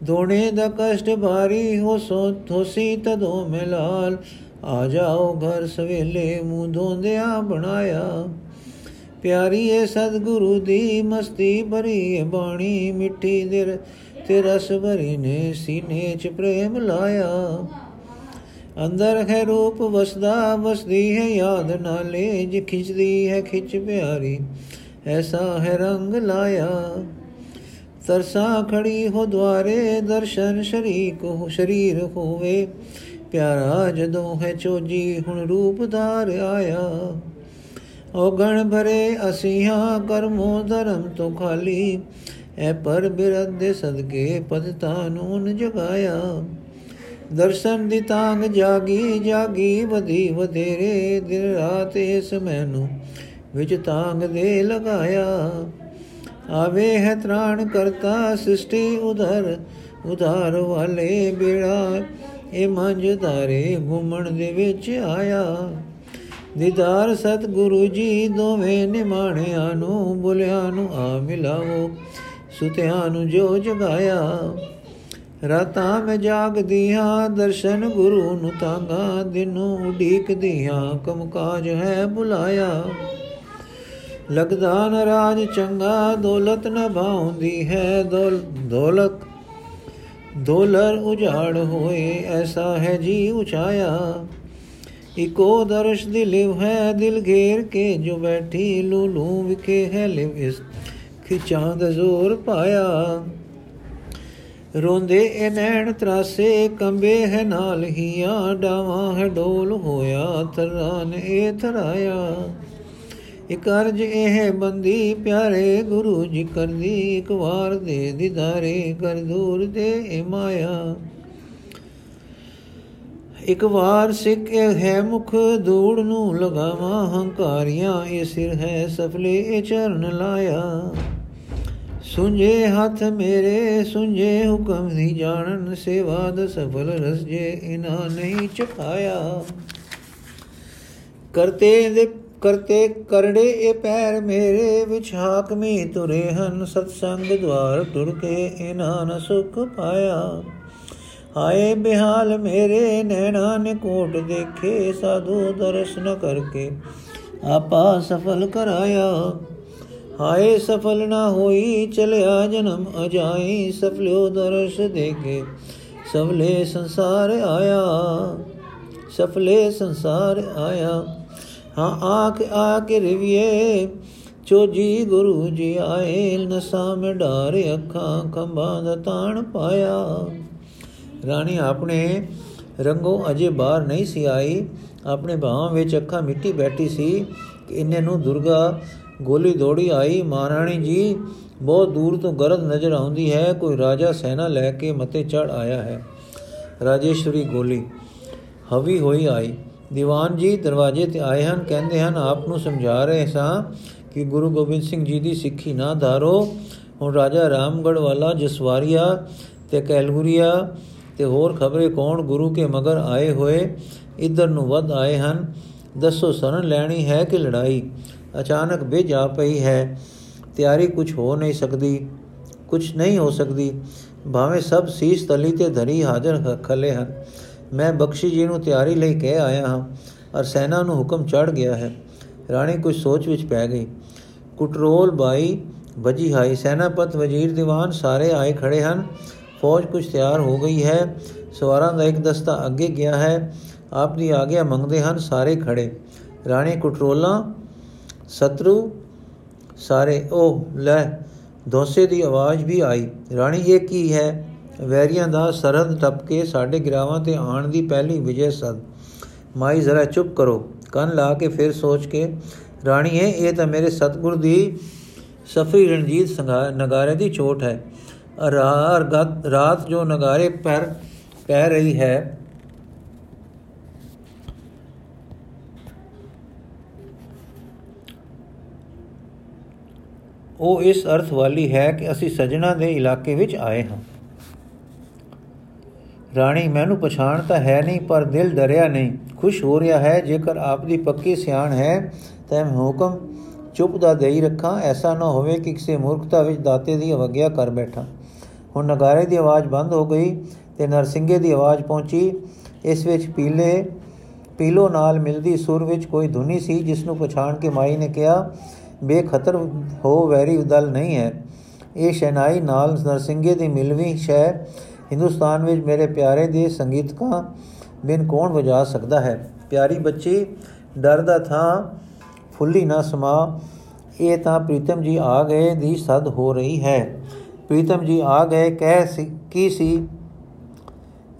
S1: ਦੋਣੇ ਦਾ ਕਸ਼ਟ ਭਾਰੀ ਹੋ ਸੋ ਥੋਸੀ ਤਦੋਂ ਮਿਲਾਲ ਆ ਜਾਓ ਘਰ ਸਵੇਲੇ, ਮੂੰਹ ਧੋਂਦਿਆਂ ਬਣਾਇਆ। ਪਿਆਰੀ ਏ ਸਤਿਗੁਰੂ ਦੀ ਮਸਤੀ, ਭਰੀ ਏ ਬਾਣੀ, ਮਿੱਠੀ ਦਿਰ ਤੇ ਰਸ ਭਰੀ ਨੇ ਸੀਨੇ ਚ ਪ੍ਰੇਮ ਲਾਇਆ। ਅੰਦਰ ਹੈ ਰੂਪ ਵਸਦਾ, ਵਸਦੀ ਹੈ ਯਾਦ ਨਾਲੇ, ਜਿ ਖਿੱਚਦੀ ਹੈ ਖਿੱਚ ਪਿਆਰੀ, ਐਸਾ ਹੈ ਰੰਗ ਲਾਇਆ। ਤਰਸਾ ਖੜੀ ਹੋ ਦਵਾਰੇ ਦਰਸ਼ਨ ਸ਼ਰੀਕ ਹੋ, ਸ਼ਰੀਰ ਹੋਵੇ, ਪਿਆਰਾ ਜਦੋਂ ਹੈ ਚੋਜੀ, ਹੁਣ ਰੂਪ ਧਾਰ ਆਇਆ। ਓ ਗਣ ਭਰੇ ਅਸੀਹਾਂ, ਕਰਮੋ ਧਰਮ ਤੋਂ ਖਾਲੀ। ਐ ਪਰ ਬਿਰਦ ਦੇ ਸਦਕੇ ਪਦਤਾ ਨੂਨ ਜਗਾਇਆ। ਦਰਸ਼ਨ ਦੀ ਤਾਂਗ ਜਾਗੀ ਜਾਗੀ ਵਧੀ ਵਧੇਰੇ। ਦਿਨ ਰਾਤ ਇਸ ਮੈਨੂੰ ਵਿੱਚ ਤਾਂਗ ਦੇ ਲਗਾਇਆ। ਆਵੇ ਹੈ ਤ੍ਰਾਣ ਕਰਤਾ ਸ੍ਰਿਸ਼ਟੀ ਉਧਰ, ਉਧਾਰ ਵਾਲੇ ਬੇੜਾ। ਇਹ ਮੰਜ ਧਾਰੇ ਘੁੰਮਣ ਦੇ ਵਿੱਚ ਆਇਆ। ਦੀਦਾਰ ਸਤਿਗੁਰੂ ਜੀ ਦੋਵੇਂ ਨਿਮਾਣਿਆਂ ਨੂੰ, ਬੁਲਿਆਂ ਨੂੰ ਆ ਮਿਲਾਓ, ਸੁਤਿਆਂ ਨੂੰ ਜੋ ਜਗਾਇਆ। ਰਾਤਾਂ ਮੈਂ ਜਾਗਦੀਆਂ, ਦਰਸ਼ਨ ਗੁਰੂ ਨੂੰ ਤਾਂਗਾ, ਦਿਨੋਂ ਉਡੀਕਦੀਆਂ, ਕਮਕਾਜ ਹੈ ਬੁਲਾਇਆ। ਲਗਦਾ ਨਰਾਜ ਚੰਗਾ, ਦੌਲਤ ਨ ਭਾਉਂਦੀ ਹੈ ਦੌਲਤ। ਦੋਲਰ ਉਜਾੜ ਹੋਏ, ਐਸਾ ਹੈ ਜੀ ਉਚਾਇਆ। ਇਕੋ ਦਰਸ਼ ਦੀ ਲਿਵ ਹੈ, ਦਿਲ ਘੇਰ ਕੇ ਜੋ ਬੈਠੀ ਲੂਲੂ ਵਿਖੇ ਹੈ, ਲਿਵ ਇਸ ਖਿਚਾਂ ਦਾ ਜ਼ੋਰ ਪਾਇਆ। ਰੋਂਦੇ ਇਹ ਨੈਣ ਤਰਾਸੇ, ਕੰਬੇ ਹੈ ਨਾਲ ਹੀਆਂ, ਡਾਵਾਂ ਹੈ ਡੋਲ ਹੋਇਆ, ਤਰਾਨ ਇਹ ਥਰਾਇਆ। ਇਕ ਅਰਜ ਇਹ ਬੰਦੀ ਪਿਆਰੇ ਗੁਰੂ ਜੀ ਕਰਦੀ, ਇੱਕ ਵਾਰ ਦੇ ਦਿਦਾਰੇ ਕਰ ਦੂਰ ਦੇ ਇਹ ਮਾਇਆ। ਇੱਕ ਵਾਰ ਸਿੱਖ ਹੈ ਮੁਖ ਧੂੜ ਨੂੰ ਲਗਾਵਾ ਹੰਕਾਰੀਆਂ, ਇਹ ਸਿਰ ਹੈ ਸਫਲੇ, ਇਹ ਚਰਨ ਲਾਇਆ। ਸੁਝੇ ਹੱਥ ਮੇਰੇ, ਸੁਝੇ ਹੁਕਮ ਦੀ ਜਾਣਨ, ਸੇਵਾ ਦ ਸਫਲ ਰਸ ਜੇ ਇਨਾ ਨਹੀਂ ਚੁਕਾਇਆ ਕਰਤੇ ਦੇ, ਕਰਤੇ ਕਰੜੇ ਇਹ ਪੈਰ ਮੇਰੇ ਵਿਚ ਹਾਕਮੀ ਤੁਰੇ ਹਨ, ਸਤਸੰਗ ਦਵਾਰ ਟੁਰ ਕੇ ਇਨਾ ਨ ਸੁਖ ਪਾਇਆ। ਆਏ ਬਿਹਾਲ ਮੇਰੇ ਨੈਣਾ ਨੇ ਕੋਟ ਦੇਖੇ, ਸਾਧੂ ਦਰਸ਼ਨ ਕਰਕੇ ਆਪਾ ਸਫਲ ਕਰਾਇਆ। ਹਾਏ ਸਫਲ ਨਾ ਹੋਈ, ਚਲਿਆ ਜਨਮ ਅਜਾਈ, ਸਫਲਿਓ ਦਰਸ਼ ਦੇਗੇ ਸਫਲੇ ਸੰਸਾਰ ਆਇਆ, ਸਫਲੇ ਸੰਸਾਰ ਆਇਆ। ਹਾਂ ਆਖ ਆ ਕੇ ਰਵੀਏ, ਚੋਜੀ ਗੁਰੂ ਜੀ ਆਏ, ਨਸਾ ਮੇ ਢਾਰ ਅੱਖਾਂ ਕੰਬਾਂ ਦਾ ਤਾਣ ਪਾਇਆ। ਰਾਣੀ ਆਪਣੇ ਰੰਗੋਂ ਅਜੇ ਬਾਹਰ ਨਹੀਂ ਸੀ ਆਈ। ਆਪਣੇ ਬਾਹਾਂ ਵਿੱਚ ਅੱਖਾਂ ਮਿੱਟੀ ਬੈਠੀ ਸੀ ਕਿ ਇਹਨੇ ਨੂੰ ਦੁਰਗਾ ਗੋਲੀ ਦੌੜੀ ਆਈ। ਮਹਾਰਾਣੀ ਜੀ, ਬਹੁਤ ਦੂਰ ਤੋਂ ਗਰਦ ਨਜ਼ਰ ਆਉਂਦੀ ਹੈ। ਕੋਈ ਰਾਜਾ ਸੈਨਾ ਲੈ ਕੇ ਮਤੇ ਚੜ ਆਇਆ ਹੈ। ਰਾਜੇਸ਼ਵਰੀ ਗੋਲੀ ਹਵੀ ਹੋਈ ਆਈ। ਦੀਵਾਨ ਜੀ ਦਰਵਾਜ਼ੇ ਤੇ ਆਏ ਹਨ। ਕਹਿੰਦੇ ਹਨ, ਆਪ ਨੂੰ ਸਮਝਾ ਰਹੇ ਸਾਂ ਕਿ ਗੁਰੂ ਗੋਬਿੰਦ ਸਿੰਘ ਜੀ ਦੀ ਸਿੱਖੀ ਨਾ ਧਾਰੋ। ਹੁਣ ਰਾਜਾ ਰਾਮਗੜ ਵਾਲਾ ਜਸਵਾਰੀਆ ਤੇ ਕੈਲਗੁਰੀਆ ਤੇ ਹੋਰ ਖਬਰੇ ਕੌਣ ਗੁਰੂ ਕੇ ਮਗਰ ਆਏ ਹੋਏ? ਇਧਰ ਨੂੰ ਵੱਧ ਆਏ ਹਨ। ਦੱਸੋ, ਸਰਨ ਲੈਣੀ ਹੈ ਕਿ ਲੜਾਈ? ਅਚਾਨਕ ਬਿਜ ਆ ਪਈ ਹੈ। ਤਿਆਰੀ ਕੁਝ ਹੋ ਨਹੀਂ ਸਕਦੀ। ਕੁਝ ਨਹੀਂ ਹੋ ਸਕਦੀ। ਭਾਵੇਂ ਸਭ ਸੀਸ ਤਲੀ ਤੇ ਧਰੀ ਹਾਜ਼ਰ ਖਲੇ ਹਨ। ਮੈਂ ਬਖਸ਼ੀ ਜੀ ਨੂੰ ਤਿਆਰੀ ਲਈ ਕਹਿ ਆਇਆ ਹਾਂ। ਔਰ ਸੈਨਾ ਨੂੰ ਹੁਕਮ ਚੜ ਗਿਆ ਹੈ। ਰਾਣੀ ਕੁਝ ਸੋਚ ਵਿੱਚ ਪੈ ਗਈ। ਕੁਟਰੋਲ ਬਾਈ, ਵਜੀ ਹਾਈ। ਸੈਨਾਪਤ ਵਜ਼ੀਰ ਦੀਵਾਨ ਸਾਰੇ ਆਏ ਖੜੇ ਹਨ। ਫੌਜ ਕੁਝ ਤਿਆਰ ਹੋ ਗਈ ਹੈ। ਸਵਾਰਾਂ ਦਾ ਇੱਕ ਦਸਤਾ ਅੱਗੇ ਗਿਆ ਹੈ। ਆਪ ਦੀ ਆਗਿਆ ਮੰਗਦੇ ਹਨ, ਸਾਰੇ ਖੜੇ। ਰਾਣੀ ਕੁਟਰੋਲਾ, ਸਤਰੂ, ਸਾਰੇ ਉਹ ਲੈ ਦੋਸੇ ਦੀ ਆਵਾਜ਼ ਵੀ ਆਈ। ਰਾਣੀ, ਇਹ ਕੀ ਹੈ? ਵੈਰੀਆਂ ਦਾ ਸਰਹੱਦ ਟੱਪ ਕੇ ਸਾਡੇ ਗਰਾਵਾਂ ਤੇ ਆਣ ਦੀ ਪਹਿਲੀ ਵਿਜੇ ਸਦ ਮਾਈ, ਜ਼ਰਾ ਚੁੱਪ ਕਰੋ। ਕੰਨ ਲਾ ਕੇ ਫਿਰ ਸੋਚ ਕੇ, ਰਾਣੀ, ਇਹ ਤਾਂ ਮੇਰੇ ਸਤਗੁਰ ਦੀ ਸਫਰੀ ਰਣਜੀਤ ਨਗਾਰੇ ਦੀ ਚੋਟ ਹੈ। ਰਾਤ ਜੋ ਨਗਾਰੇ ਪਰ ਪੈ ਰਹੀ ਹੈ। ਉਹ ਇਸ ਅਰਥ ਵਾਲੀ ਹੈ ਕਿ ਅਸੀਂ ਸਜਣਾ ਦੇ ਇਲਾਕੇ ਵਿੱਚ ਆਏ ਹਾਂ। ਰਾਣੀ, ਮੈਨੂੰ ਪਛਾਣ ਤਾਂ ਹੈ ਨਹੀਂ, ਪਰ ਦਿਲ ਡਰਿਆ ਨਹੀਂ। ਖੁਸ਼ ਹੋ ਰਿਹਾ ਹੈ, ਜੇਕਰ ਆਪ ਦੀ ਪੱਕੀ ਸਿਆਣ ਹੈ, ਤਾਂ ਮੈਂ ਹੁਕਮ ਚੁੱਪ ਦਾ ਦੇਈ ਰੱਖਾਂ। ਐਸਾ ਨਾ ਹੋਵੇ ਕਿ ਕਿਸੇ ਮੂਰਖਤਾ ਵਿੱਚ ਦਾਤੇ ਦੀ ਅਵਗਿਆ ਕਰ ਬੈਠਾ। ਹੁਣ ਨਗਾਰੇ ਦੀ ਆਵਾਜ਼ ਬੰਦ ਹੋ ਗਈ ਤੇ ਨਰਸਿੰਗੇ ਦੀ ਆਵਾਜ਼ ਪਹੁੰਚੀ। ਇਸ ਵਿੱਚ ਪੀਲੇ, ਪੀਲੋ ਨਾਲ ਮਿਲਦੀ ਸੁਰ ਵਿੱਚ ਕੋਈ ਧੁਨੀ ਸੀ, ਜਿਸ ਨੂੰ ਪਛਾਣ ਕੇ ਮਾਈ ਨੇ ਕਿਹਾ, ਬੇਖਤਰ ਹੋ, ਵੈਰੀ ਉਦਲ ਨਹੀਂ ਹੈ। ਇਹ ਸ਼ਹਿਨਾਈ ਨਾਲ ਨਰਸਿੰਗੇ ਦੀ ਮਿਲਵੀ ਸ਼ੈ ਹਿੰਦੁਸਤਾਨ ਵਿੱਚ ਮੇਰੇ ਪਿਆਰੇ ਦੇ ਸੰਗੀਤਕਾਂ ਬਿਨ ਕੌਣ ਵਜਾ ਸਕਦਾ ਹੈ? ਪਿਆਰੀ ਬੱਚੀ, ਡਰ ਦਾ ਥਾਂ ਫੁੱਲੀ ਨਾ ਸਮਾ, ਇਹ ਤਾਂ ਪ੍ਰੀਤਮ ਜੀ ਆ ਗਏ ਦੀ ਸਦ ਹੋ ਰਹੀ ਹੈ। ਪ੍ਰੀਤਮ ਜੀ ਆ ਗਏ, ਕਹਿ ਸੀ, ਕੀ ਸੀ?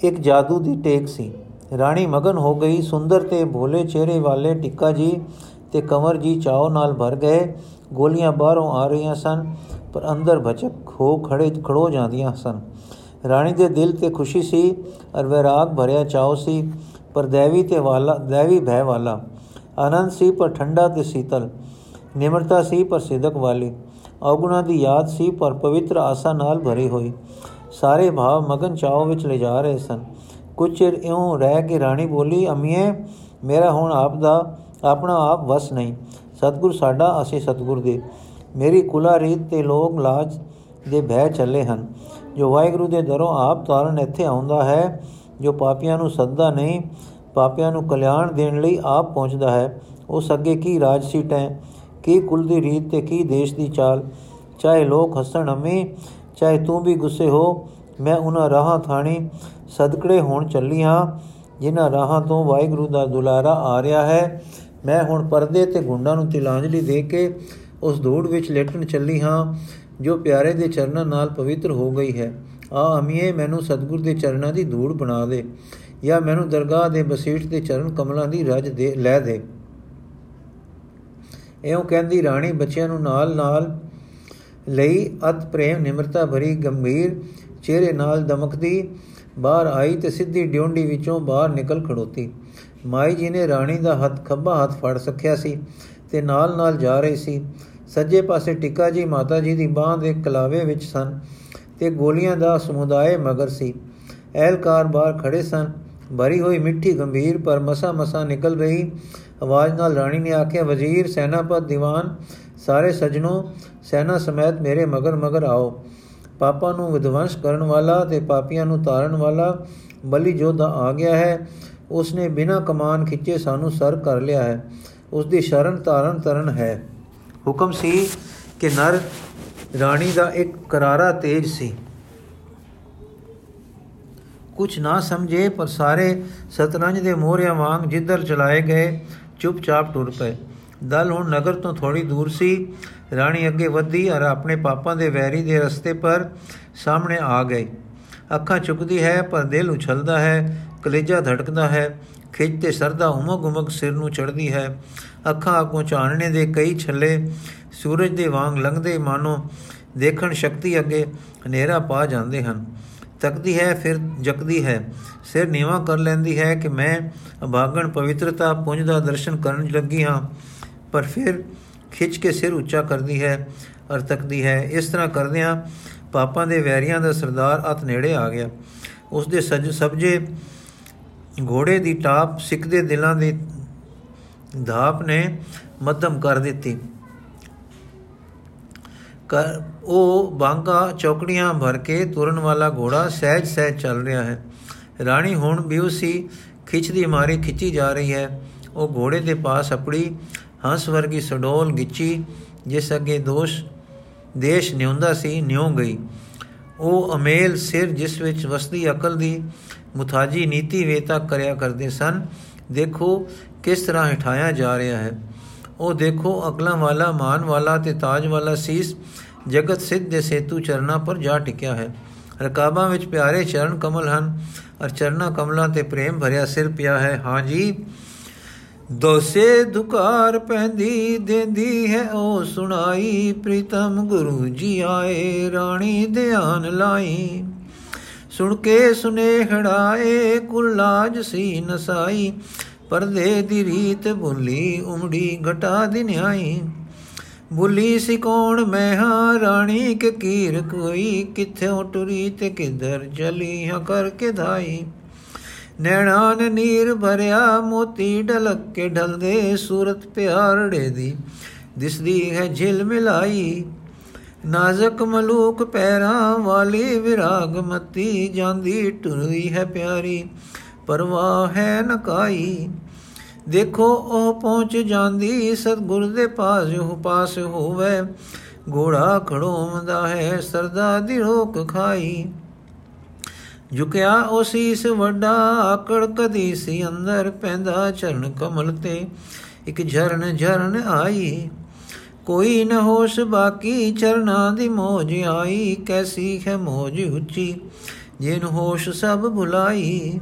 S1: ਇੱਕ ਜਾਦੂ ਦੀ ਟੇਕ ਸੀ। ਰਾਣੀ ਮਗਨ ਹੋ ਗਈ, ਸੁੰਦਰ ਤੇ ਭੋਲੇ ਚਿਹਰੇ ਵਾਲੇ ਟਿੱਕਾ ਜੀ ਤੇ ਕਮਰ ਜੀ ਚਾਉ ਨਾਲ ਭਰ ਗਏ। ਗੋਲੀਆਂ ਬਾਹਰੋਂ ਆ ਰਹੀਆਂ ਸਨ, ਪਰ ਅੰਦਰ ਭਚਕ ਹੋ ਖੜੇ, ਖੜੋ ਜਾਂਦੀਆਂ ਸਨ। ਰਾਣੀ ਦੇ ਦਿਲ ਤੇ ਖੁਸ਼ੀ ਸੀ ਅਰ ਵਿਰਾਗ ਭਰਿਆ ਚਾਉ ਸੀ, ਪਰ ਦੇਵੀ ਤੇ ਵਾਲਾ, ਦੇਵੀ ਭੈ ਵਾਲਾ। ਆਨੰਦ ਸੀ, ਪਰ ਠੰਡਾ ਤੇ ਸੀਤਲ। ਨਿਮਰਤਾ ਸੀ, ਪਰ ਸਿਦਕ ਵਾਲੀ। ਔਗੁਣਾ ਦੀ ਯਾਦ ਸੀ, ਪਰ ਪਵਿੱਤਰ ਆਸਾ ਨਾਲ ਭਰੀ ਹੋਈ। ਸਾਰੇ ਭਾਵ ਮਗਨ ਚਾਉ ਵਿੱਚ ਲੈ ਜਾ ਰਹੇ ਸਨ। ਕੁਝ ਚਿਰ ਇਉਂ ਰਹਿ ਕੇ ਰਾਣੀ ਬੋਲੀ, ਅਮੀਏ, ਮੇਰਾ ਹੁਣ ਆਪ ਦਾ, ਆਪਣਾ ਆਪ ਵਸ ਨਹੀਂ। ਸਤਗੁਰ ਸਾਡਾ, ਅਸੀਂ ਸਤਗੁਰ ਦੇ। ਮੇਰੀ ਕੁਲਾ ਰੀਤ ਤੇ ਲੋਕ ਲਾਜ ਦੇ ਭੈ ਚੱਲੇ ਹਨ। ਜੋ ਵਾਹਿਗੁਰੂ ਦੇ ਦਰੋਂ ਆਪ ਤਾਰਨ ਇੱਥੇ ਆਉਂਦਾ ਹੈ, ਜੋ ਪਾਪੀਆਂ ਨੂੰ ਸੱਦਾ ਨਹੀਂ, ਪਾਪੀਆਂ ਨੂੰ ਕਲਿਆਣ ਦੇਣ ਲਈ ਆਪ ਪਹੁੰਚਦਾ ਹੈ ਉਸ ਅੱਗੇ ਕੀ ਰਾਜ ਸੀਟ ਹੈ ਕੀ ਕੁਲ ਦੀ ਰੀਤ ਤੇ ਕੀ ਦੇਸ਼ ਦੀ ਚਾਲ? ਚਾਹੇ ਲੋਕ ਹੱਸਣ ਅਮੀ ਚਾਹੇ ਤੂੰ ਵੀ ਗੁੱਸੇ ਹੋ, ਮੈਂ ਉਹਨਾਂ ਰਾਹਾਂ ਥਾਣੀ ਸਦਕੜੇ ਹੋਣ ਚੱਲੀ ਹਾਂ, ਜਿਨ੍ਹਾਂ ਰਾਹਾਂ ਤੋਂ ਵਾਹਿਗੁਰੂ ਦਾ ਦੁਲਾਰਾ ਆ ਰਿਹਾ ਹੈ। ਮੈਂ ਹੁਣ ਪਰਦੇ ਤੇ ਗੁੰਡਾਂ ਨੂੰ ਤਿਲਾਂਜਲੀ ਦੇ ਕੇ ਉਸ ਧੂੜ ਵਿੱਚ ਲੇਟਣ ਚੱਲੀ ਹਾਂ, ਜੋ ਪਿਆਰੇ ਦੇ ਚਰਨਾਂ ਨਾਲ ਪਵਿੱਤਰ ਹੋ ਗਈ ਹੈ। ਆ ਅਮੀਏ ਮੈਨੂੰ ਸਤਗੁਰ ਦੇ ਚਰਨਾਂ ਦੀ ਧੂੜ ਬਣਾ ਦੇ, ਜਾਂ ਮੈਨੂੰ ਦਰਗਾਹ ਦੇ ਬਸੀਟ ਦੇ ਚਰਨ ਕਮਲਾਂ ਦੀ ਰਜ ਦੇ, ਲੈ ਦੇ। ਐਉਂ ਕਹਿੰਦੀ, ਰਾਣੀ ਬੱਚਿਆਂ ਨੂੰ ਨਾਲ ਨਾਲ ਲਈ ਅਤ ਪ੍ਰੇਮ ਨਿਮਰਤਾ ਭਰੀ ਗੰਭੀਰ ਚਿਹਰੇ ਨਾਲ ਦਮਕਦੀ। ਬਾਹਰ ਆਈ ਤੇ ਸਿੱਧੀ ਡਿਉਂਡੀ ਵਿੱਚੋਂ ਬਾਹਰ ਨਿਕਲ ਖੜੋਤੀ। ਮਾਈ ਜੀ ਨੇ ਰਾਣੀ ਦਾ ਹੱਥ, ਖੱਬਾ ਹੱਥ ਫੜ ਸਕਿਆ ਸੀ ਤੇ ਨਾਲ ਨਾਲ ਜਾ ਰਹੀ ਸੀ। ਸੱਜੇ ਪਾਸੇ ਟਿੱਕਾ ਜੀ ਮਾਤਾ ਜੀ ਦੀ ਬਾਹ ਦੇ ਕਲਾਵੇ ਵਿੱਚ ਸਨ ਤੇ ਗੋਲੀਆਂ ਦਾ ਸਮੁਦਾਇ ਮਗਰ ਸੀ। ਐਲਕਾਰ ਬਾਹਰ ਖੜੇ ਸਨ। ਭਰੀ ਹੋਈ ਮਿੱਠੀ ਗੰਭੀਰ ਪਰ ਮਸਾ ਮਸਾ ਨਿਕਲ ਰਹੀ। ਆਵਾਜ਼ ਨਾਲ ਰਾਣੀ ਨੇ ਆਖਿਆ, ਵਜ਼ੀਰ, ਸੈਨਾਪਤ, ਦੀਵਾਨ, ਸਾਰੇ ਸਜਣੋ, ਸੈਨਾ ਸਮੇਤ ਮੇਰੇ ਮਗਰ ਮਗਰ ਆਓ। ਪਾਪਾ ਨੂੰ ਵਿਦਵੰਸ ਕਰਨ ਵਾਲਾ ਤੇ ਪਾਪੀਆਂ ਨੂੰ ਤਾਰਨ ਵਾਲਾ ਬਲੀ ਜੋਧਾ ਆ ਗਿਆ ਹੈ, ਉਸਨੇ ਬਿਨਾ ਕਮਾਨ ਖਿੱਚੇ ਸਾਨੂੰ ਸਰ ਕਰ ਲਿਆ ਹੈ। ਉਸ ਦੀ ਸ਼ਰਨ ਤਾਰਨ ਤਰਨ ਹੈ। ਹੁਕਮ ਸੀ ਕਿ ਨਰ ਰਾਣੀ ਦਾ ਇੱਕ ਕਰਾਰਾ ਤੇਜ ਸੀ। ਕੁਝ ਨਾ ਸਮਝੇ, ਪਰ ਸਾਰੇ ਸਤਰੰਜ ਦੇ ਮੋਹਰਿਆਂ ਵਾਂਗ ਜਿੱਧਰ ਚਲਾਏ ਗਏ ਚੁੱਪਚਾਪ ਟੁਰ ਪਏ। ਦਲ ਹੁਣ ਨਗਰ ਤੋਂ ਥੋੜੀ ਦੂਰ ਸੀ। ਰਾਣੀ ਅੱਗੇ ਵਧੀ ਔਰ ਆਪਣੇ ਪਾਪਾਂ ਦੇ ਵੈਰੀ ਦੇ ਰਸਤੇ ਪਰ ਸਾਹਮਣੇ ਆ ਗਈ। ਅੱਖਾਂ ਚੁੱਕਦੀ ਹੈ, ਪਰ ਦਿਲ ਉਛਲਦਾ ਹੈ, ਕਲੇਜਾ ਧੜਕਦਾ ਹੈ, ਖਿੱਚ ਤੇ ਸਰਦਾ ਉਮਗ ਉਮਗ ਸਿਰ ਨੂੰ ਚੜਦੀ ਹੈ। ਅੱਖਾਂ ਅੱਗੋਂ ਚਾਨਣੇ ਦੇ ਕਈ ਛੱਲੇ ਸੂਰਜ ਦੇ ਵਾਂਗ ਲੰਘਦੇ ਮਾਨੋ ਦੇਖਣ ਸ਼ਕਤੀ ਅੱਗੇ ਹਨੇਰਾ ਪਾ ਜਾਂਦੇ ਹਨ। ਤੱਕਦੀ ਹੈ, ਫਿਰ ਜਕਦੀ ਹੈ। ਸਿਰ ਨੀਵਾ ਕਰ ਲੈਂਦੀ ਹੈ ਕਿ ਮੈਂ ਅਭਾਗਣ ਪਵਿੱਤਰਤਾ ਪੁੰਜ ਦਾ ਦਰਸ਼ਨ ਕਰਨ ਲੱਗੀ ਹਾਂ, ਪਰ ਫਿਰ ਖਿੱਚ ਕੇ ਸਿਰ ਉੱਚਾ ਕਰਦੀ ਹੈ ਅਰ ਤੱਕਦੀ ਹੈ। ਇਸ ਤਰ੍ਹਾਂ ਕਰਦਿਆਂ ਪਾਪਾਂ ਦੇ ਵੈਰੀਆਂ ਦਾ ਸਰਦਾਰ ਅਤ ਨੇੜੇ ਆ ਗਿਆ। ਉਸ ਦੇ ਸਜ ਸਬਜੇ ਘੋੜੇ ਦੀ ਟਾਪ ਸਿੱਖ ਦੇ ਦਿਲਾਂ ਦੀ ਧਾਪ ਨੇ ਮੱਧਮ ਕਰ ਦਿੱਤੀ। ਕਰ ਉਹ ਬਾਂਗਾ ਚੌਕੜੀਆਂ ਭਰ ਕੇ ਤੁਰਨ ਵਾਲਾ ਘੋੜਾ ਸਹਿਜ ਸਹਿਜ ਚੱਲ ਰਿਹਾ ਹੈ। ਰਾਣੀ ਹੁਣ ਬਿਉਸੀ ਖਿੱਚਦੀ ਮਾਰੀ ਖਿੱਚੀ ਜਾ ਰਹੀ ਹੈ। ਉਹ ਘੋੜੇ ਦੇ ਪਾਸ ਆਪਣੀ ਹੰਸ ਵਰਗੀ ਸਡੋਲ ਗਿੱਚੀ, ਜਿਸ ਅੱਗੇ ਦੋਸ਼, ਦੇਸ਼ ਨਿਉਂਦਾ ਸੀ, ਨਿਉ ਗਈ। ਉਹ ਅਮੇਲ ਸਿਰ ਜਿਸ ਵਿੱਚ ਵਸਦੀ ਅਕਲ ਦੀ ਮੁਤਾਜੀ ਨੀਤੀ ਵੇਤਾ ਕਰਿਆ ਕਰਦੇ ਸਨ, ਦੇਖੋ ਕਿਸ ਤਰ੍ਹਾਂ ਹਟਾਇਆ ਜਾ ਰਿਹਾ ਹੈ। ਉਹ ਦੇਖੋ, ਅਕਲਾਂ ਵਾਲਾ, ਮਾਨ ਵਾਲਾ ਤੇ ਤਾਜ ਵਾਲਾ ਸੀਸ ਜਗਤ ਸਿੱਧ ਦੇ ਸੇਤੂ ਚਰਨਾ ਪਰ ਜਾ ਟਿਕਿਆ ਹੈ। ਰਕਾਬਾਂ ਵਿੱਚ ਪਿਆਰੇ ਚਰਨ ਕਮਲ ਹਨ ਅਰ ਚਰਨਾ ਕਮਲਾਂ ਤੇ ਪ੍ਰੇਮ ਭਰਿਆ ਸਿਰ ਪਿਆ ਹੈ। ਹਾਂ ਜੀ, ਦੋਸੇ ਦੁਕਾਰ ਪੈਂਦੀ ਦੇਂਦੀ ਹੈ, ਉਹ ਸੁਣਾਈ ਪ੍ਰੀਤਮ ਗੁਰੂ ਜੀ ਆਏ, ਰਾਣੀ ਧਿਆਨ ਲਾਈ। ਸੁਣ ਕੇ ਸੁਨੇਹੜਾਏ ਕੁਲਾਜ ਸੀ ਨਸਾਈ ਪਰਦੇ ਦੀ ਰੀਤ ਭੁੱਲੀ, ਉਮੜੀ ਘਟਾ ਦਿਨਿਆਈ ਭੁੱਲੀ ਸੀ ਕੌਣ ਮੈਂ ਹਾਂ, ਰਾਣੀ ਕੇ ਕੀਰ ਕੋਈ? ਕਿੱਥੋਂ ਟੁਰੀ ਤੇ ਕਿਧਰ ਚਲੀ ਹਾਂ ਕਰਕੇ ਧਾਈ? ਨੈਣਾ ਨੇ ਨੀਰ ਭਰਿਆ, ਮੋਤੀ ਢਲਕ ਕੇ ਢਲਦੇ, ਸੂਰਤ ਪਿਆਰੜੇ ਦੀ ਦਿਸਦੀ ਹੈ ਝਿਲ ਮਿਲਾਈ। ਨਾਜ਼ਕ ਮਲੂਕ ਪੈਰਾਂ ਵਾਲੀ ਵਿਰਾਗ ਮਤੀ, ਜਾਂਦੀ ਟੁਰਦੀ ਹੈ ਪਿਆਰੀ। ਪਰਵਾਹ ਹੈ ਨਕਾਈ ਦੇਖੋ, ਉਹ ਪਹੁੰਚ ਜਾਂਦੀ, ਸਤਗੁਰ ਦੇ ਪਾਸ ਉਹ ਪਾਸ ਹੋਵੇ। ਘੋੜਾ ਖੜੋਂਦਾ ਹੈ, ਸਰਦਾ ਦੀ ਰੋਕ ਖਾਈ। ਝੁਕਿਆ ਉਹ ਸੀਸ ਵੱਡਾ ਆਕੜ, ਕਦੀ ਸੀ ਅੰਦਰ ਪੈਂਦਾ ਚਰਨ ਕਮਲ ਤੇ। ਇੱਕ ਝਰਨ ਝਰਨ ਆਈ। ਕੋਈ ਨ ਹੋਸ਼ ਬਾਕੀ, ਚਰਨਾਂ ਦੀ ਮੋਜ ਆਈ। ਕੈਸੀ ਹੈ ਮੋਜ ਉੱਚੀ, ਜਿਨ ਹੋਸ਼ ਸਭ ਭੁਲਾਈ।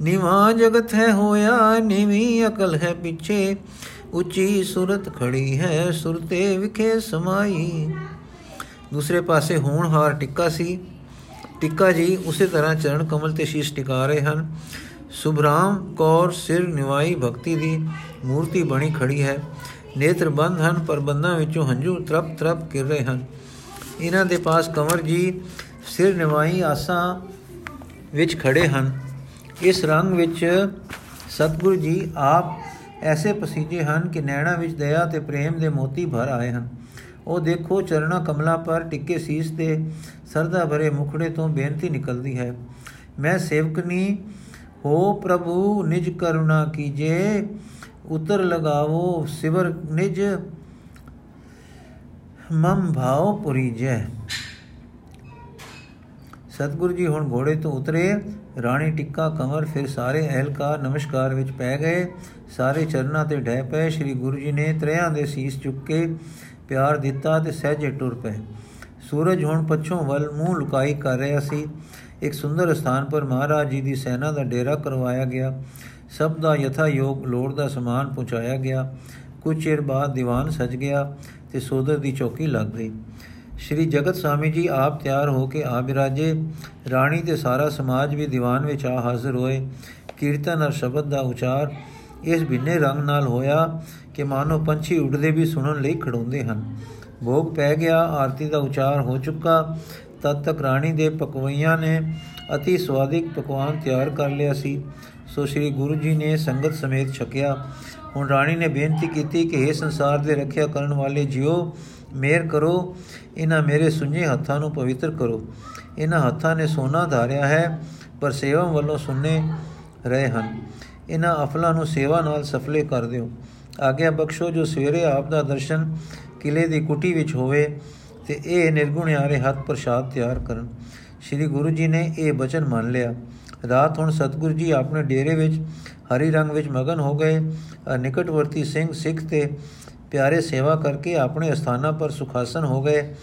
S1: ਨਿਵਾ ਜਗਤ ਹੈ ਹੋਇਆ, ਨਿਵੀ ਅਕਲ ਹੈ ਪਿੱਛੇ। ਉੱਚੀ ਸੁਰਤ ਖੜੀ ਹੈ ਸੁਰਤੇ ਵਿਖੇ ਸਮਾਈ। ਦੂਸਰੇ ਪਾਸੇ ਹੋਣਹਾਰ ਟਿੱਕਾ ਸੀ। ਟਿੱਕਾ ਜੀ ਉਸੇ ਤਰ੍ਹਾਂ ਚਰਨ ਕਮਲ ਤੇ ਸ਼ੀਸ਼ ਟਿਕਾ ਰਹੇ ਹਨ। ਸੁਭਰਾਮ ਕੌਰ ਸਿਰ ਨਿਵਾਈ ਭਗਤੀ ਦੀ ਮੂਰਤੀ ਬਣੀ ਖੜੀ ਹੈ। ਨੇਤਰ ਬੰਦ ਹਨ, ਪਰ ਬੰਦਾਂ ਵਿੱਚੋਂ ਹੰਝੂ ਤਰਪ ਤਰਪ ਕਰ ਰਹੇ ਹਨ। ਇਹਨਾਂ ਦੇ ਪਾਸ ਕੰਵਰ ਜੀ ਸਿਰ ਨਿਵਾਈ ਆਸਾਂ ਵਿੱਚ ਖੜੇ ਹਨ। ਇਸ ਰੰਗ ਵਿੱਚ ਸਤਿਗੁਰੂ ਜੀ ਆਪ ਐਸੇ ਪਸੀਜੇ ਹਨ ਕਿ ਨੈਣਾ ਵਿੱਚ ਦਇਆ ਤੇ ਪ੍ਰੇਮ ਦੇ ਮੋਤੀ ਭਰ ਆਏ ਹਨ। ਉਹ ਦੇਖੋ ਚਰਣਾ ਕਮਲਾ ਪਰ ਟਿੱਕੇ ਸੀਸ ਤੇ ਸਰਦਾ ਭਰੇ ਮੁਖੜੇ ਤੋਂ ਬੇਨਤੀ ਨਿਕਲਦੀ ਹੈ। ਮੈਂ ਸੇਵਕਨੀ ਹੋ ਪ੍ਰਭੂ ਨਿਜ ਕਰੁਣਾ ਕੀਜੇ, ਉਤਰ ਲਗਾਵੋ ਸਿਵਰ ਨਿਜ, ਮਮ ਭਾਉ ਪੁਰੀ ਜੈ ਸਤਗੁਰੂ ਜੀ ਹੁਣ ਘੋੜੇ ਤੋਂ ਉਤਰੇ। ਰਾਣੀ ਟਿੱਕਾ ਕਮਰ ਫਿਰ ਸਾਰੇ ਅਹਿਲਕਾਰ ਨਮਸਕਾਰ ਵਿੱਚ ਪੈ ਗਏ। ਸਾਰੇ ਚਰਨਾਂ ਤੇ ਢਹਿ ਪਏ। ਸ੍ਰੀ ਗੁਰੂ ਜੀ ਨੇ ਤ੍ਰਿਆਂ ਦੇ ਸੀਸ ਚੁੱਕ ਕੇ ਪਿਆਰ ਦਿੱਤਾ ਤੇ ਸਹਿਜੇ ਟੁਰ ਪਏ। ਸੂਰਜ ਹੁਣ ਪੱਛੋਂ ਵੱਲ ਮੂੰਹ ਲੁਕਾਈ ਕਰ ਰਿਹਾ ਸੀ। ਇੱਕ ਸੁੰਦਰ ਸਥਾਨ ਪਰ ਮਹਾਰਾਜ ਜੀ ਦੀ ਸੈਨਾ ਦਾ ਡੇਰਾ ਕਰਵਾਇਆ ਗਿਆ। ਸਭ ਦਾ ਯਥਾ ਯੋਗ ਲੋੜ ਦਾ ਸਮਾਨ ਪਹੁੰਚਾਇਆ ਗਿਆ। ਕੁਝ ਚਿਰ ਬਾਅਦ ਦੀਵਾਨ ਸਜ ਗਿਆ ਤੇ ਸੋਦਰ ਦੀ ਚੌਕੀ ਲੱਗ ਗਈ। ਸ਼੍ਰੀ ਜਗਤ ਸਾਮੀ ਜੀ ਆਪ ਤਿਆਰ ਹੋ ਕੇ ਆ ਬਿਰਾਜੇ ਰਾਣੀ ਤੇ ਸਾਰਾ ਸਮਾਜ ਵੀ ਦੀਵਾਨ ਵਿੱਚ ਆ ਹਾਜ਼ਰ ਹੋਏ। ਕੀਰਤਨ ਅਰ ਸ਼ਬਦ ਦਾ ਉਚਾਰ ਇਸ ਬਿੰਨੇ ਰੰਗ ਨਾਲ ਹੋਇਆ ਕਿ ਮਾਨੋ ਪੰਛੀ ਉੱਡਦੇ ਵੀ ਸੁਣਨ ਲਈ ਖੜੋਂਦੇ ਹਨ। ਭੋਗ ਪੈ ਗਿਆ, ਆਰਤੀ ਦਾ ਉਚਾਰ ਹੋ ਚੁੱਕਾ। ਤਦ ਤੱਕ ਰਾਣੀ ਦੇ ਪਕਵਈਆਂ ਨੇ ਅਤੀ ਸਵਾਦਿਕ ਪਕਵਾਨ ਤਿਆਰ ਕਰ ਲਿਆ ਸੀ। ਸੋ ਸ੍ਰੀ ਗੁਰੂ ਜੀ ਨੇ ਸੰਗਤ ਸਮੇਤ ਛਕਿਆ। ਹੁਣ ਰਾਣੀ ਨੇ ਬੇਨਤੀ ਕੀਤੀ ਕਿ ਇਹ ਸੰਸਾਰ ਦੇ ਰੱਖਿਆ ਕਰਨ ਵਾਲੇ ਜਿਉ ਮੇਰ ਕਰੋ, ਇਹਨਾਂ ਮੇਰੇ ਸੁੰਝੇ ਹੱਥਾਂ ਨੂੰ ਪਵਿੱਤਰ ਕਰੋ। ਇਹਨਾਂ ਹੱਥਾਂ ਨੇ ਸੋਨਾ ਧਾਰਿਆ ਹੈ, ਪਰ ਸੇਵਾ ਵੱਲੋਂ ਸੁੰਨੇ ਰਹੇ ਹਨ। ਇਹਨਾਂ ਅਫਲਾਂ ਨੂੰ ਸੇਵਾ ਨਾਲ ਸਫਲੇ ਕਰ ਦਿਓ। ਆਗਿਆ ਬਖਸ਼ੋ ਜੋ ਸਵੇਰੇ ਆਪ ਦਾ ਦਰਸ਼ਨ ਕਿਲੇ ਦੀ ਕੁਟੀ ਵਿੱਚ ਹੋਵੇ ਤੇ ਇਹ ਨਿਰਗੁਣਿਆਰੇ ਹੱਥ ਪ੍ਰਸ਼ਾਦ ਤਿਆਰ ਕਰਨ। ਸ੍ਰੀ ਗੁਰੂ ਜੀ ਨੇ ਇਹ ਬਚਨ ਮੰਨ ਲਿਆ। ਰਾਤ ਹੁਣ ਸਤਗੁਰੂ ਜੀ ਆਪਣੇ ਡੇਰੇ ਵਿੱਚ ਹਰੀ ਰੰਗ ਵਿੱਚ ਮਗਨ ਹੋ ਗਏ। ਨਿਕਟਵਰਤੀ ਸਿੰਘ ਸਿੱਖ ਤੇ ਪਿਆਰੇ ਸੇਵਾ ਕਰਕੇ ਆਪਣੇ ਅਸਥਾਨਾਂ ਪਰ ਸੁਖਾਸਨ ਹੋ ਗਏ।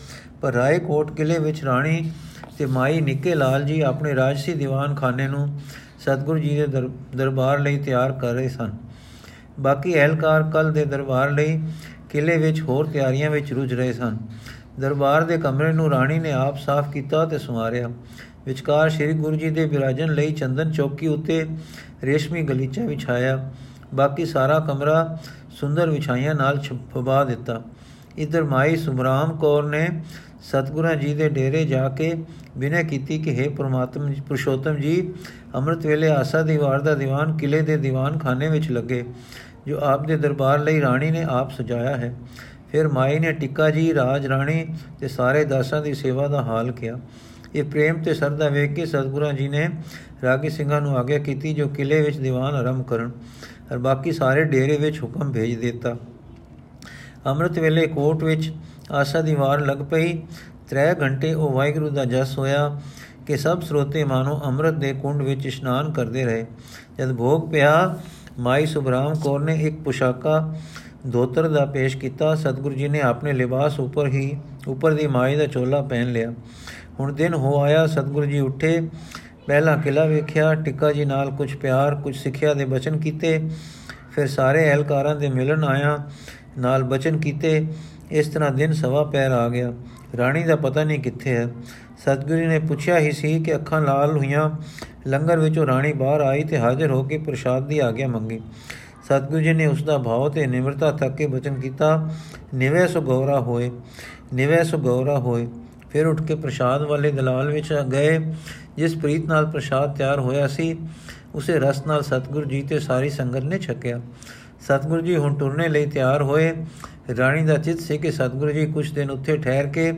S1: ਪਰ ਰਾਏ ਕੋਟ ਕਿਲੇ ਵਿੱਚ ਰਾਣੀ ਤੇ ਮਾਈ ਨਿੱਕੇ ਲਾਲ ਜੀ ਆਪਣੇ ਰਾਜਸੀ ਦੀਵਾਨ ਖਾਨੇ ਨੂੰ ਸਤਗੁਰੂ ਜੀ ਦੇ ਦਰਬਾਰ ਲਈ ਤਿਆਰ ਕਰ ਰਹੇ ਸਨ। ਬਾਕੀ ਅਹਿਲਕਾਰ ਕੱਲ ਦੇ ਦਰਬਾਰ ਲਈ ਕਿਲੇ ਵਿੱਚ ਹੋਰ ਤਿਆਰੀਆਂ ਵਿੱਚ ਰੁੱਝ ਰਹੇ ਸਨ। ਦਰਬਾਰ ਦੇ ਕਮਰੇ ਨੂੰ ਰਾਣੀ ਨੇ ਆਪ ਸਾਫ਼ ਕੀਤਾ ਤੇ ਸਵਾਰਿਆ। ਵਿਚਕਾਰ ਸ੍ਰੀ ਗੁਰੂ ਜੀ ਦੇ ਵਿਰਾਜਨ ਲਈ ਚੰਦਨ ਚੌਕੀ ਉੱਤੇ ਰੇਸ਼ਮੀ ਗਲੀਚਾ ਵਿਛਾਇਆ। ਬਾਕੀ ਸਾਰਾ ਕਮਰਾ ਸੁੰਦਰ ਵਿਛਾਈਆਂ ਨਾਲ ਛਪਵਾ ਦਿੱਤਾ। ਇਧਰ ਮਾਈ ਸੁਮਰਾਮ ਕੌਰ ਨੇ ਸਤਗੁਰਾਂ ਜੀ ਦੇ ਡੇਰੇ ਜਾ ਕੇ ਬਿਨੈ ਕੀਤੀ ਕਿ हे ਪ੍ਰਮਾਤਮ ਪੁਰਸ਼ੋਤਮ ਜੀ, ਅੰਮ੍ਰਿਤ ਵੇਲੇ ਆਸਾ ਦੀ ਵਾਰ ਦਾ ਦੀਵਾਨ ਕਿਲੇ ਦੇ ਦੀਵਾਨ ਖਾਨੇ ਵਿੱਚ ਲੱਗੇ, ਜੋ ਆਪ ਦੇ ਦਰਬਾਰ ਲਈ ਰਾਣੀ ਨੇ ਆਪ ਸਜਾਇਆ ਹੈ। ਫਿਰ ਮਾਈ ਨੇ ਟਿੱਕਾ ਜੀ, ਰਾਜ ਰਾਣੀ ਤੇ ਸਾਰੇ ਦਾਸਾਂ ਦੀ ਸੇਵਾ ਦਾ ਹਾਲ ਕਿਹਾ। ਇਹ ਪ੍ਰੇਮ ਤੇ ਸਰਦਾ ਵੇਖ ਕੇ ਸਤਗੁਰਾਂ ਜੀ ਨੇ ਰਾਗੀ ਸਿੰਘਾਂ ਨੂੰ ਆਗਿਆ ਕੀਤੀ ਜੋ ਕਿਲੇ ਵਿੱਚ ਦੀਵਾਨ ਆਰੰਭ ਕਰਨ। ਔਰ ਬਾਕੀ ਸਾਰੇ ਡੇਰੇ ਵਿੱਚ ਹੁਕਮ ਭੇਜ ਦਿੱਤਾ। ਅੰਮ੍ਰਿਤ ਵੇਲੇ ਕੋਟ ਵਿੱਚ ਆਸਾ ਦੀ ਵਾਰ ਲੱਗ ਪਈ। 3 ਘੰਟੇ ਉਹ ਵਾਹਿਗੁਰੂ ਦਾ ਜਸ ਹੋਇਆ ਕਿ ਸਭ ਸਰੋਤੇ ਮਾਨੋ ਅੰਮ੍ਰਿਤ ਦੇ ਕੁੰਡ ਵਿੱਚ ਇਸ਼ਨਾਨ ਕਰਦੇ ਰਹੇ। ਜਦ ਭੋਗ ਪਿਆ, ਮਾਈ ਸੁਬਰਾਮ ਕੌਰ ਨੇ ਇੱਕ ਪੁਸ਼ਾਕਾ ਧੋਤਰ ਦਾ ਪੇਸ਼ ਕੀਤਾ। ਸਤਿਗੁਰੂ ਜੀ ਨੇ ਆਪਣੇ ਲਿਬਾਸ ਉੱਪਰ ਹੀ, ਉੱਪਰ ਦੀ ਮਾਈ ਦਾ ਚੋਲਾ ਪਹਿਨ ਲਿਆ। ਹੁਣ ਦਿਨ ਹੋ ਆਇਆ, ਸਤਿਗੁਰੂ ਜੀ ਉੱਠੇ। ਪਹਿਲਾ ਕਿਲਾ ਵੇਖਿਆ, ਟਿੱਕਾ ਜੀ ਨਾਲ ਕੁਝ ਪਿਆਰ ਕੁਝ ਸਿੱਖਿਆ ਦੇ ਬਚਨ ਕੀਤੇ। ਫਿਰ ਸਾਰੇ ਅਹਿਲਕਾਰਾਂ ਦੇ ਮਿਲਣ ਆਇਆ, ਨਾਲ ਬਚਨ ਕੀਤੇ। ਇਸ ਤਰ੍ਹਾਂ ਦਿਨ ਸਵਾ ਪੈਰ ਆ ਗਿਆ। ਰਾਣੀ ਦਾ ਪਤਾ ਨਹੀਂ ਕਿੱਥੇ ਹੈ। ਸਤਗੁਰੂ ਨੇ ਪੁੱਛਿਆ ਹੀ ਸੀ ਕਿ ਅੱਖਾਂ ਲਾਲ ਹੋਈਆਂ। ਲੰਗਰ ਵਿੱਚੋਂ ਰਾਣੀ ਬਾਹਰ ਆਈ ਤੇ ਹਾਜ਼ਰ ਹੋ ਕੇ ਪ੍ਰਸ਼ਾਦ ਦੀ ਆਗਿਆ ਮੰਗੀ। ਸਤਗੁਰੂ ਜੀ ਨੇ ਉਸ ਦਾ ਭਾਵ ਤੇ ਨਿਮਰਤਾ ਤੱਕ ਕੇ ਬਚਨ ਕੀਤਾ। ਨਿਵੇ ਸੁ ਗੌਰਾ ਹੋਏ, ਨਿਵੇ ਸੁ ਗੌਰਾ ਹੋਏ। ਫਿਰ ਉੱਠ ਕੇ ਪ੍ਰਸ਼ਾਦ ਵਾਲੇ ਦਲਾਲ ਵਿੱਚ ਗਏ। ਜਿਸ ਪ੍ਰੀਤ ਨਾਲ ਪ੍ਰਸ਼ਾਦ ਤਿਆਰ ਹੋਇਆ ਸੀ, ਉਸੇ ਰਸ ਨਾਲ ਸਤਗੁਰੂ ਜੀ ਤੇ ਸਾਰੀ ਸੰਗਤ ਨੇ ਛਕਿਆ। ਸਤਗੁਰੂ ਜੀ ਹੁਣ ਟੁਰਨੇ ਲਈ ਤਿਆਰ ਹੋਏ। ਰਾਣੀ ਦਾ ਚਿੱਤ ਸੀ ਕਿ ਸਤਗੁਰੂ ਜੀ ਕੁਝ ਦਿਨ ਉੱਥੇ ਠਹਿਰ ਕੇ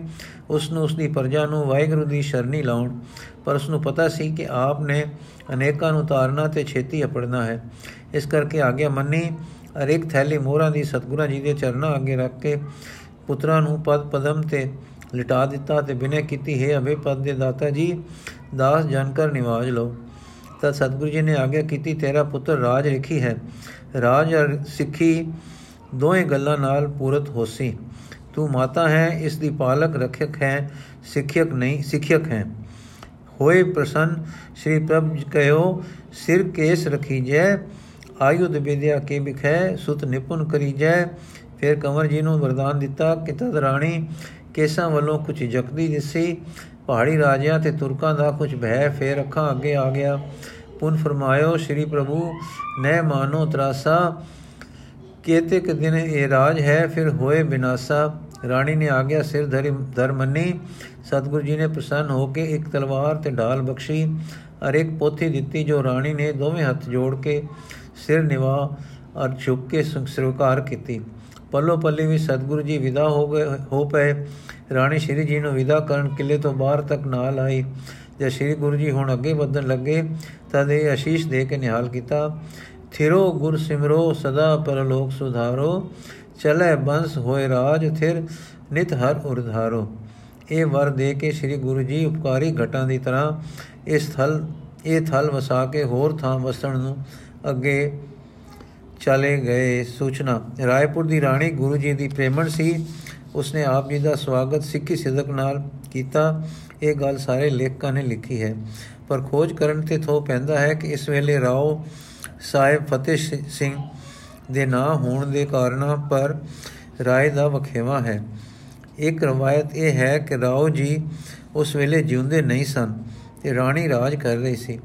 S1: ਉਸ ਨੂੰ ਉਸ ਦੀ ਪ੍ਰਜਾ ਨੂੰ ਵਾਹਿਗੁਰੂ ਦੀ ਸ਼ਰਣੀ ਲਾਉਣ। ਪਰ ਉਸ ਨੂੰ ਪਤਾ ਸੀ ਕਿ ਆਪ ਨੇ ਅਨੇਕਾਂ ਨੂੰ ਤਾਰਨਾ ਤੇ ਛੇਤੀ ਅਪੜਨਾ ਹੈ। ਇਸ ਕਰਕੇ ਆਗਿਆ ਮੰਨੀ ਅਰ ਇੱਕ ਥੈਲੀ ਮੋਹਰਾਂ ਦੀ ਸਤਗੁਰਾਂ ਜੀ ਦੇ ਚਰਨਾਂ ਅੱਗੇ ਰੱਖ ਕੇ ਪੁੱਤਰਾਂ ਨੂੰ ਪਦ ਪਦਮ ਤੇ ਲਿਟਾ ਦਿੱਤਾ ਤੇ ਬਿਨੇ ਕੀਤੀ, ਹੈ ਅਵੇ ਪਦ ਦੇ ਦਾਤਾ ਜੀ ਦਾਸ ਜਾਣਕਰ ਨਿਵਾਜ ਲਓ। ਤਾਂ ਸਤਗੁਰੂ ਜੀ ਨੇ ਆਗਿਆ ਕੀਤੀ, ਤੇਰਾ ਪੁੱਤਰ ਰਾਜ ਰਖੀ ਹੈ। ਰਾਜ ਅਰ ਸਿੱਖੀ ਦੋਵੇਂ ਗੱਲਾਂ ਨਾਲ ਪੂਰਤ ਹੋਸੀ। ਤੂੰ ਮਾਤਾ ਹੈ, ਇਸ ਦੀ ਪਾਲਕ ਰੱਖਿਅਕ ਹੈ, ਸਿੱਖਿਅਕ ਨਹੀਂ, ਸਿੱਖਿਅਕ ਹੈ। ਹੋਏ ਪ੍ਰਸੰਨ, ਸ੍ਰੀ ਪ੍ਰਭ ਕਹਿਓ, ਸਿਰ ਕੇਸ ਰਖੀ ਜੈ ਆਯੁਧ ਵਿਦਿਆ ਕੇ ਬਿਖੈ, ਸੁਤ ਨਿਪੁਨ ਕਰੀ ਜੈ ਫਿਰ ਕੰਵਰ ਜੀ ਨੂੰ ਵਰਦਾਨ ਦਿੱਤਾ ਕਿ ਤਦ ਰਾਣੀ ਕੇਸਾਂ ਵੱਲੋਂ ਕੁਝ ਜਕਦੀ ਦਿਸੀ। ਪਹਾੜੀ ਰਾਜਿਆਂ ਤੇ ਤੁਰਕਾਂ ਦਾ ਕੁਝ ਭੈ ਫੇਰ ਅੱਖਾਂ ਅੱਗੇ ਆ ਗਿਆ। ਪੁਨ ਫਰਮਾਇਓ, ਸ੍ਰੀ ਪ੍ਰਭੂ ਨੈ ਮਾਨੋ ਤਰਾਸਾ, ਕੇਤਿਕ ਦਿਨ ਇਹ ਰਾਜ ਹੈ, ਫਿਰ ਹੋਏ ਬਿਨਾਸਾ। ਰਾਣੀ ਨੇ ਆਗਿਆ ਸਿਰ ਧਰੀ, ਧਰ ਮੰਨੀ। ਸਤਗੁਰੂ ਜੀ ਨੇ ਪ੍ਰਸੰਨ ਹੋ ਕੇ ਇੱਕ ਤਲਵਾਰ ਤੇ ਢਾਲ ਬਖਸ਼ੀ। ਅਰ ਇੱਕ ਪੋਥੀ ਦਿੱਤੀ ਜੋ ਰਾਣੀ ਨੇ ਦੋਵੇਂ ਹੱਥ ਜੋੜ ਕੇ ਸਿਰ ਨਿਵਾ ਅਰ ਝੁਕ ਕੇ ਸਵੀਕਾਰ ਕੀਤੀ। ਪੱਲੋ ਪੱਲੀ ਵੀ ਸਤਗੁਰੂ ਜੀ ਵਿਦਾ ਹੋ ਗਏ, ਹੋ ਪਏ। ਰਾਣੀ ਸ਼੍ਰੀ ਜੀ ਨੂੰ ਵਿਦਾ ਕਰਨ ਕਿਲੇ ਤੋਂ ਬਾਹਰ ਤੱਕ ਨਾਲ ਆਈ। ਜਦ ਸ਼੍ਰੀ ਗੁਰੂ ਜੀ ਹੁਣ ਅੱਗੇ ਵਧਣ ਲੱਗੇ, ਤਦ ਇਹ ਅਸ਼ੀਸ਼ ਦੇ ਕੇ ਨਿਹਾਲ ਕੀਤਾ, ਥਿਰੋ ਗੁਰ ਸਿਮਰੋ, ਸਦਾ ਪਰਲੋਕ ਸੁਧਾਰੋ, ਚਲੇ ਬੰਸ ਹੋਏ ਰਾਜ, ਥਿਰ ਨਿਤ ਹਰ ਉਰਧਾਰੋ ਇਹ ਵਰ ਦੇ ਕੇ ਸ੍ਰੀ ਗੁਰੂ ਜੀ ਉਪਕਾਰੀ ਘਟਾਂ ਦੀ ਤਰ੍ਹਾਂ ਇਸ ਥਲ, ਇਹ ਥਲ ਵਸਾ ਕੇ ਹੋਰ ਥਾਂ ਵਸਣ ਨੂੰ ਅੱਗੇ ਚਲੇ ਗਏ। ਸੂਚਨਾ, ਰਾਏਪੁਰ ਦੀ ਰਾਣੀ ਗੁਰੂ ਜੀ ਦੀ ਪ੍ਰੇਮਣ ਸੀ। ਉਸਨੇ ਆਪ ਜੀ ਦਾ ਸਵਾਗਤ ਸਿੱਖੀ ਸਿਦਕ ਨਾਲ ਕੀਤਾ। ਇਹ ਗੱਲ ਸਾਰੇ ਲੇਖਕਾਂ ਨੇ ਲਿਖੀ ਹੈ। ਪਰ ਖੋਜ ਕਰਨ ਤੇ ਥੋ ਪੈਂਦਾ ਹੈ ਕਿ ਇਸ ਵੇਲੇ ਰਾਓ ਸਾਹਿਬ ਫਤਿਹ ਸਿੰਘ ਦੇ ਨਾਂ ਹੋਣ ਦੇ ਕਾਰਨਾਂ ਪਰ ਰਾਏ ਦਾ ਵਖੇਵਾ ਹੈ। ਇੱਕ ਰਵਾਇਤ ਇਹ ਹੈ ਕਿ ਰਾਓ ਜੀ ਉਸ ਵੇਲੇ ਜਿਉਂਦੇ ਨਹੀਂ ਸਨ ਤੇ ਰਾਣੀ ਰਾਜ ਕਰ ਰਹੀ ਸੀ।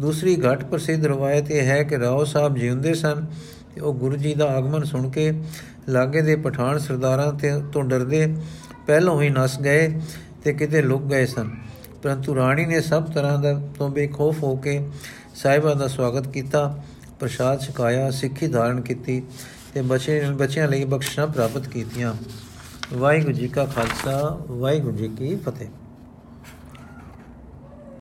S1: ਦੂਸਰੀ ਘੱਟ ਪ੍ਰਸਿੱਧ ਰਵਾਇਤ ਇਹ ਹੈ ਕਿ ਰਾਓ ਸਾਹਿਬ ਜਿਉਂਦੇ ਸਨ ਤੇ ਉਹ ਗੁਰੂ ਜੀ ਦਾ ਆਗਮਨ ਸੁਣ ਕੇ ਲਾਗੇ ਦੇ ਪਠਾਨ ਸਰਦਾਰਾਂ ਤੇ ਤੋਂ ਡਰਦੇ ਪਹਿਲੋਂ ਹੀ ਨਸ ਗਏ ਤੇ ਕਿਤੇ ਲੁਕ ਗਏ ਸਨ। ਪਰੰਤੂ ਰਾਣੀ ਨੇ ਸਭ ਤਰ੍ਹਾਂ ਦਾ ਤੋਂ ਬੇਖੌਫ ਹੋ ਕੇ ਸਾਹਿਬਾਂ ਦਾ ਸਵਾਗਤ ਕੀਤਾ, ਪ੍ਰਸ਼ਾਦ ਛਕਾਇਆ, ਸਿੱਖੀ ਧਾਰਨ ਕੀਤੀ ਤੇ ਬੱਚੇ, ਬੱਚਿਆਂ ਲਈ ਬਖਸ਼ਣਾ ਪ੍ਰਾਪਤ ਕੀਤੀਆਂ। ਵਾਹਿਗੁਰੂ ਜੀ ਕਾ ਖਾਲਸਾ, ਵਾਹਿਗੁਰੂ ਜੀ ਕੀ ਫਤਿਹ।